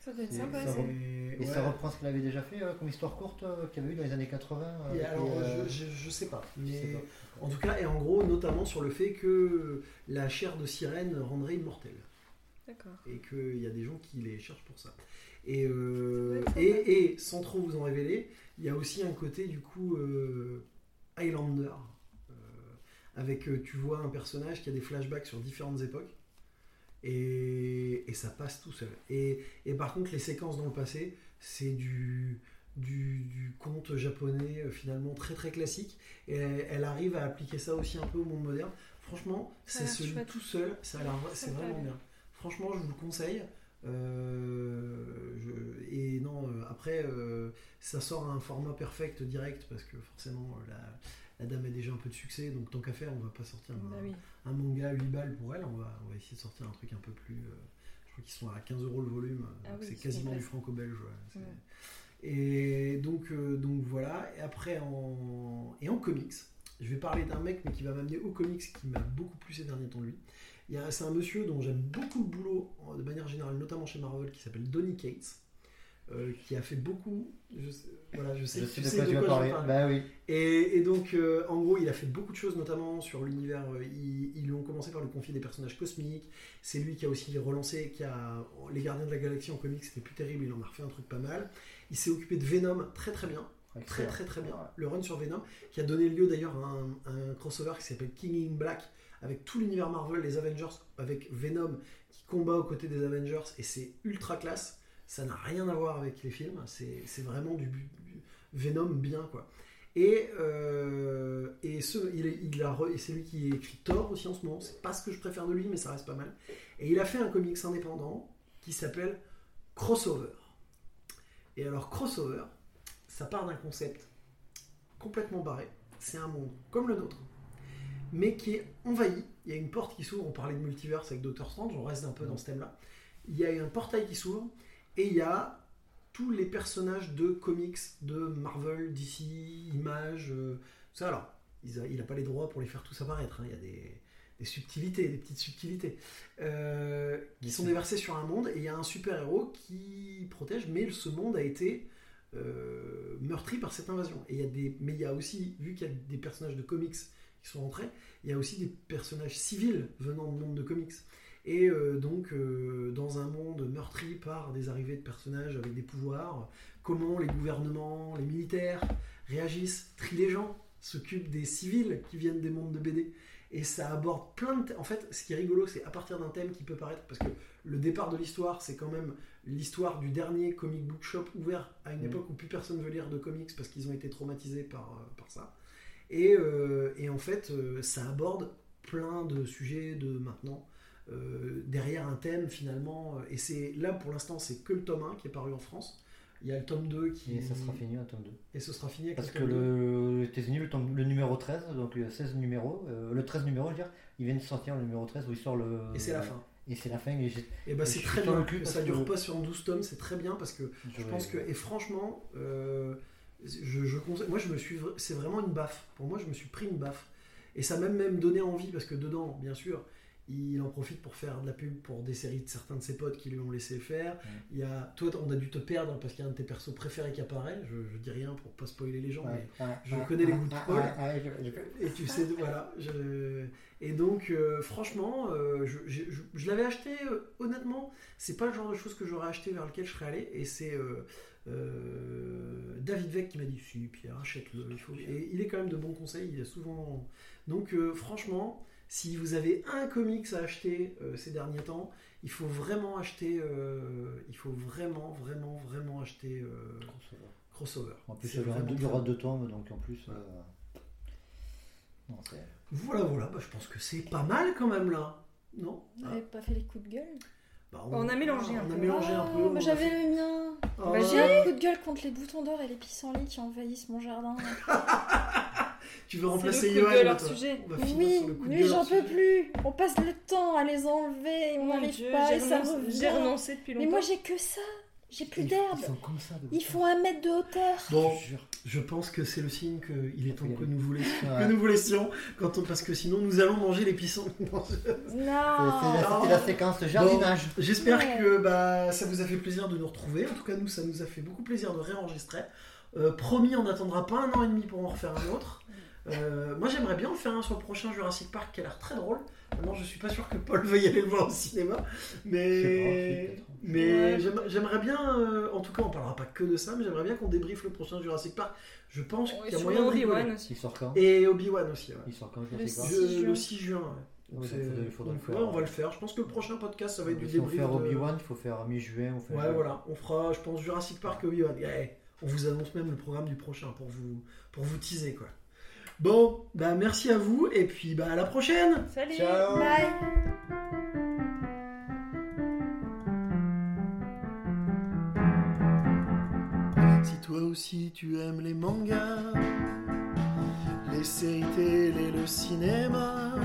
Ça doit être Et sympa ça. Et, Et ouais. ça reprend ce qu'elle avait déjà fait euh, comme histoire courte euh, qu'il y avait eu dans les années 80. euh, Et avec alors, les, euh, je, je, je sais pas. je sais Mais pas. En tout cas, et en gros, notamment sur le fait que la chair de sirène rendrait immortelle. Et qu'il y a des gens qui les cherchent pour ça. Et, euh, et, et sans trop vous en révéler, il y a aussi un côté du coup euh, Highlander. euh, avec, euh, tu vois, un personnage qui a des flashbacks sur différentes époques. Et, et ça passe tout seul. Et, par contre, les séquences dans le passé, c'est du, du, du conte japonais finalement très très classique. Et elle, elle arrive à appliquer ça aussi un peu au monde moderne. Franchement, c'est celui chouette. tout seul, ça c'est vraiment bien. Franchement, je vous le conseille. Euh, je- et non, euh, après, euh, ça sort à un format perfect direct parce que forcément, la, la dame a déjà un peu de succès. Donc, tant qu'à faire, on va pas sortir un, Bah oui. un manga à 8 balles pour elle. On va, on va essayer de sortir un truc un peu plus. je crois qu'ils sont à 15 euros le volume. Ah oui, c'est quasiment du franco-belge. ouais. C'est- Ouais. Et donc, donc voilà. Et après, en, et en comics, je vais parler d'un mec, mais qui va m'amener au comics, qui m'a beaucoup plu ces derniers temps, lui. C'est un monsieur dont j'aime beaucoup le boulot, de manière générale, notamment chez Marvel, qui s'appelle Donny Cates. euh, qui a fait beaucoup. Je sais, voilà, je sais Je sais tu de sais quoi de tu vas quoi je parler. parle. Bah oui. Et, et donc, euh, en gros, il a fait beaucoup de choses, notamment sur l'univers. euh, ils, ils ont commencé par lui confier des personnages cosmiques. C'est lui qui a aussi relancé, qui a les Gardiens de la Galaxie en comics, c'était plus terrible. Il en a refait un truc pas mal. Il s'est occupé de Venom très très bien. très Excellent. très très bien. Le run sur Venom, qui a donné lieu d'ailleurs à un, un crossover qui s'appelle King in Black, avec tout l'univers Marvel, les Avengers, avec Venom qui combat aux côtés des Avengers, et c'est ultra classe. Ça n'a rien à voir avec les films, c'est vraiment du, Venom bien quoi. Et, euh, il, c'est lui qui écrit Thor aussi en ce moment. C'est pas ce que je préfère de lui, mais ça reste pas mal. Et il a fait un comics indépendant qui s'appelle Crossover. Et alors, Crossover, ça part d'un concept complètement barré. C'est un monde comme le nôtre, mais qui est envahi. Il y a une porte qui s'ouvre. On parlait de multiverse avec Doctor Strange, on reste un peu dans ce thème-là. Il y a un portail qui s'ouvre et il y a tous les personnages de comics de Marvel, DC, Image, euh, ça alors. Il n'a pas les droits pour les faire tous apparaître. hein. Il y a des, des subtilités, des petites subtilités, euh, qui sont déversées sur un monde et il y a un super héros qui protège, mais ce monde a été euh, meurtri par cette invasion. Et il y a des, mais il y a aussi, vu qu'il y a des personnages de comics qui sont rentrés, il y a aussi des personnages civils venant du monde de comics. Et euh, donc, euh, dans un monde meurtri par des arrivées de personnages avec des pouvoirs, comment les gouvernements, les militaires réagissent, trient les gens, s'occupent des civils qui viennent des mondes de BD. Et ça aborde plein de... En fait, ce qui est rigolo, c'est à partir d'un thème qui peut paraître... Parce que le départ de l'histoire, c'est quand même l'histoire du dernier comic book shop ouvert à une Mhm. époque où plus personne veut lire de comics parce qu'ils ont été traumatisés par, euh, par ça. Et, euh, et en fait, euh, ça aborde plein de sujets de maintenant, euh, derrière un thème finalement. Et c'est là, pour l'instant, c'est que le tome 1 qui est paru en France. Il y a le tome 2 qui... Et ça sera fini en tome 2. Et ce sera fini avec Parce le que tome 2. le, États-Unis, le, le numéro 13, donc il y a 16 numéros, euh, le 13 numéro, je veux dire, il vient de sortir le numéro 13 où il sort le. Et c'est la fin. Et c'est la fin. Et Et bah je c'est très bien. ça dure que- pas sur 12 tomes, c'est très bien parce que je j'aurais- pense que et franchement, euh, je, je conseille- moi je me suis, c'est vraiment une baffe. Pour moi, je me suis pris une baffe et ça m'a même donné envie parce que dedans, bien sûr, il en profite pour faire de la pub pour des séries de certains de ses potes qui lui ont laissé faire. Il y a toi, on a dû te perdre parce qu'il y a un de tes persos préférés qui apparaît. Je, je dis rien pour pas spoiler les gens, mais Ouais, je connais les goûts de Paul. Et tu sais, voilà. je- Et donc, euh, franchement, euh, je, je- je- je l'avais acheté, euh, honnêtement, c'est pas le genre de choses que j'aurais acheté vers lequel je serais allé. Et c'est euh, David Veck qui m'a dit Si, Pierre, achète-le. Il faut... Et il est quand même de bons conseils, il a souvent. Donc, euh, franchement, si vous avez un comics à acheter euh, ces derniers temps, il faut vraiment acheter. euh, il faut vraiment, vraiment, vraiment acheter euh, Crossover. En plus, il y aura deux- il y très aura bon. deux tomes, donc en plus. euh, Non. Voilà, voilà, bah, je pense que c'est pas mal quand même là. Non? On n'avait pas fait les coups de gueule? Bah, On a mélangé un on a peu. un Ah, peu. j'avais fait- le mien. Ah, Bah, J'ai un coup de gueule contre les boutons d'or et les pissenlits qui envahissent mon jardin. Tu veux C'est remplacer le coup de Johan gueule toi. hors sujet. On va finir Oui, gueule j'en peux plus. On passe le temps à les enlever et on n'arrive pas j'ai et ça renoncé- revient. J'ai renoncé depuis longtemps. Mais moi j'ai que ça. J'ai plus d'herbe. Ils sont comme ça. de Ils bouton. font un mètre de hauteur. Bon, Je pense que c'est le signe qu'il est temps que nous vous laissions, Ouais. que nous vous laissions quand on- parce que sinon nous allons manger les pissons. Non. C'est- c'est la- C'était la séquence jardinage. J'espère Ouais. que bah, ça vous a fait plaisir de nous retrouver. En tout cas, nous, ça nous a fait beaucoup plaisir de réenregistrer. Euh, promis, on n'attendra pas un an et demi pour en refaire un autre. Euh, moi, j'aimerais bien en faire un sur le prochain Jurassic Park qui a l'air très drôle. Maintenant, je suis pas sûr que Paul veuille aller le voir au cinéma, mais mais Ouais. j'aimerais bien. euh, en tout cas, on parlera pas que de ça, mais j'aimerais bien qu'on débriefe le prochain Jurassic Park. Je pense Oh, qu'il et y a moyen de rigoler. Obi-Wan aussi. Il sort quand? Et Obi-Wan aussi. ouais. Il sort quand je Le sais pas. six. Je- juin. le 6 juin. ouais. Donc donc il faudrait donc, faire- ouais, on va le faire. Je pense que le prochain podcast, ça va être du Si on débrief. fait de- Obi-Wan, il faut faire mi-juin. on Ouais, voilà, on fera, je pense, Jurassic Park et Obi-Wan. Yeah, on vous annonce même le programme du prochain pour vous, pour vous teaser, quoi. Bon, bah merci à vous, et puis bah à la prochaine Salut Ciao. Bye. Si toi aussi tu aimes les mangas, les séries télé, le cinéma,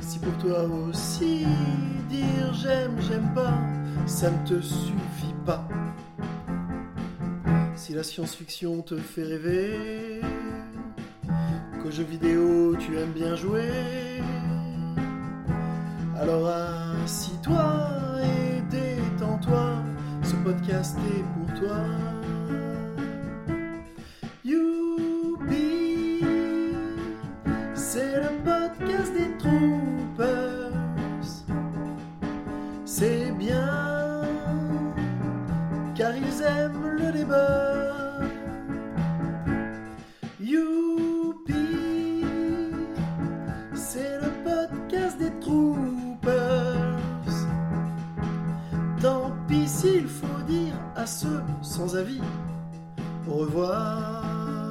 si pour toi aussi dire j'aime, j'aime pas, ça ne te suffit pas. Si la science-fiction te fait rêver, qu'aux jeux vidéo tu aimes bien jouer, alors assis-toi et détends-toi, ce podcast est pour toi. Youpi, c'est le podcast des troopers. C'est bien, car ils aiment le débat. Ceux sans avis au revoir.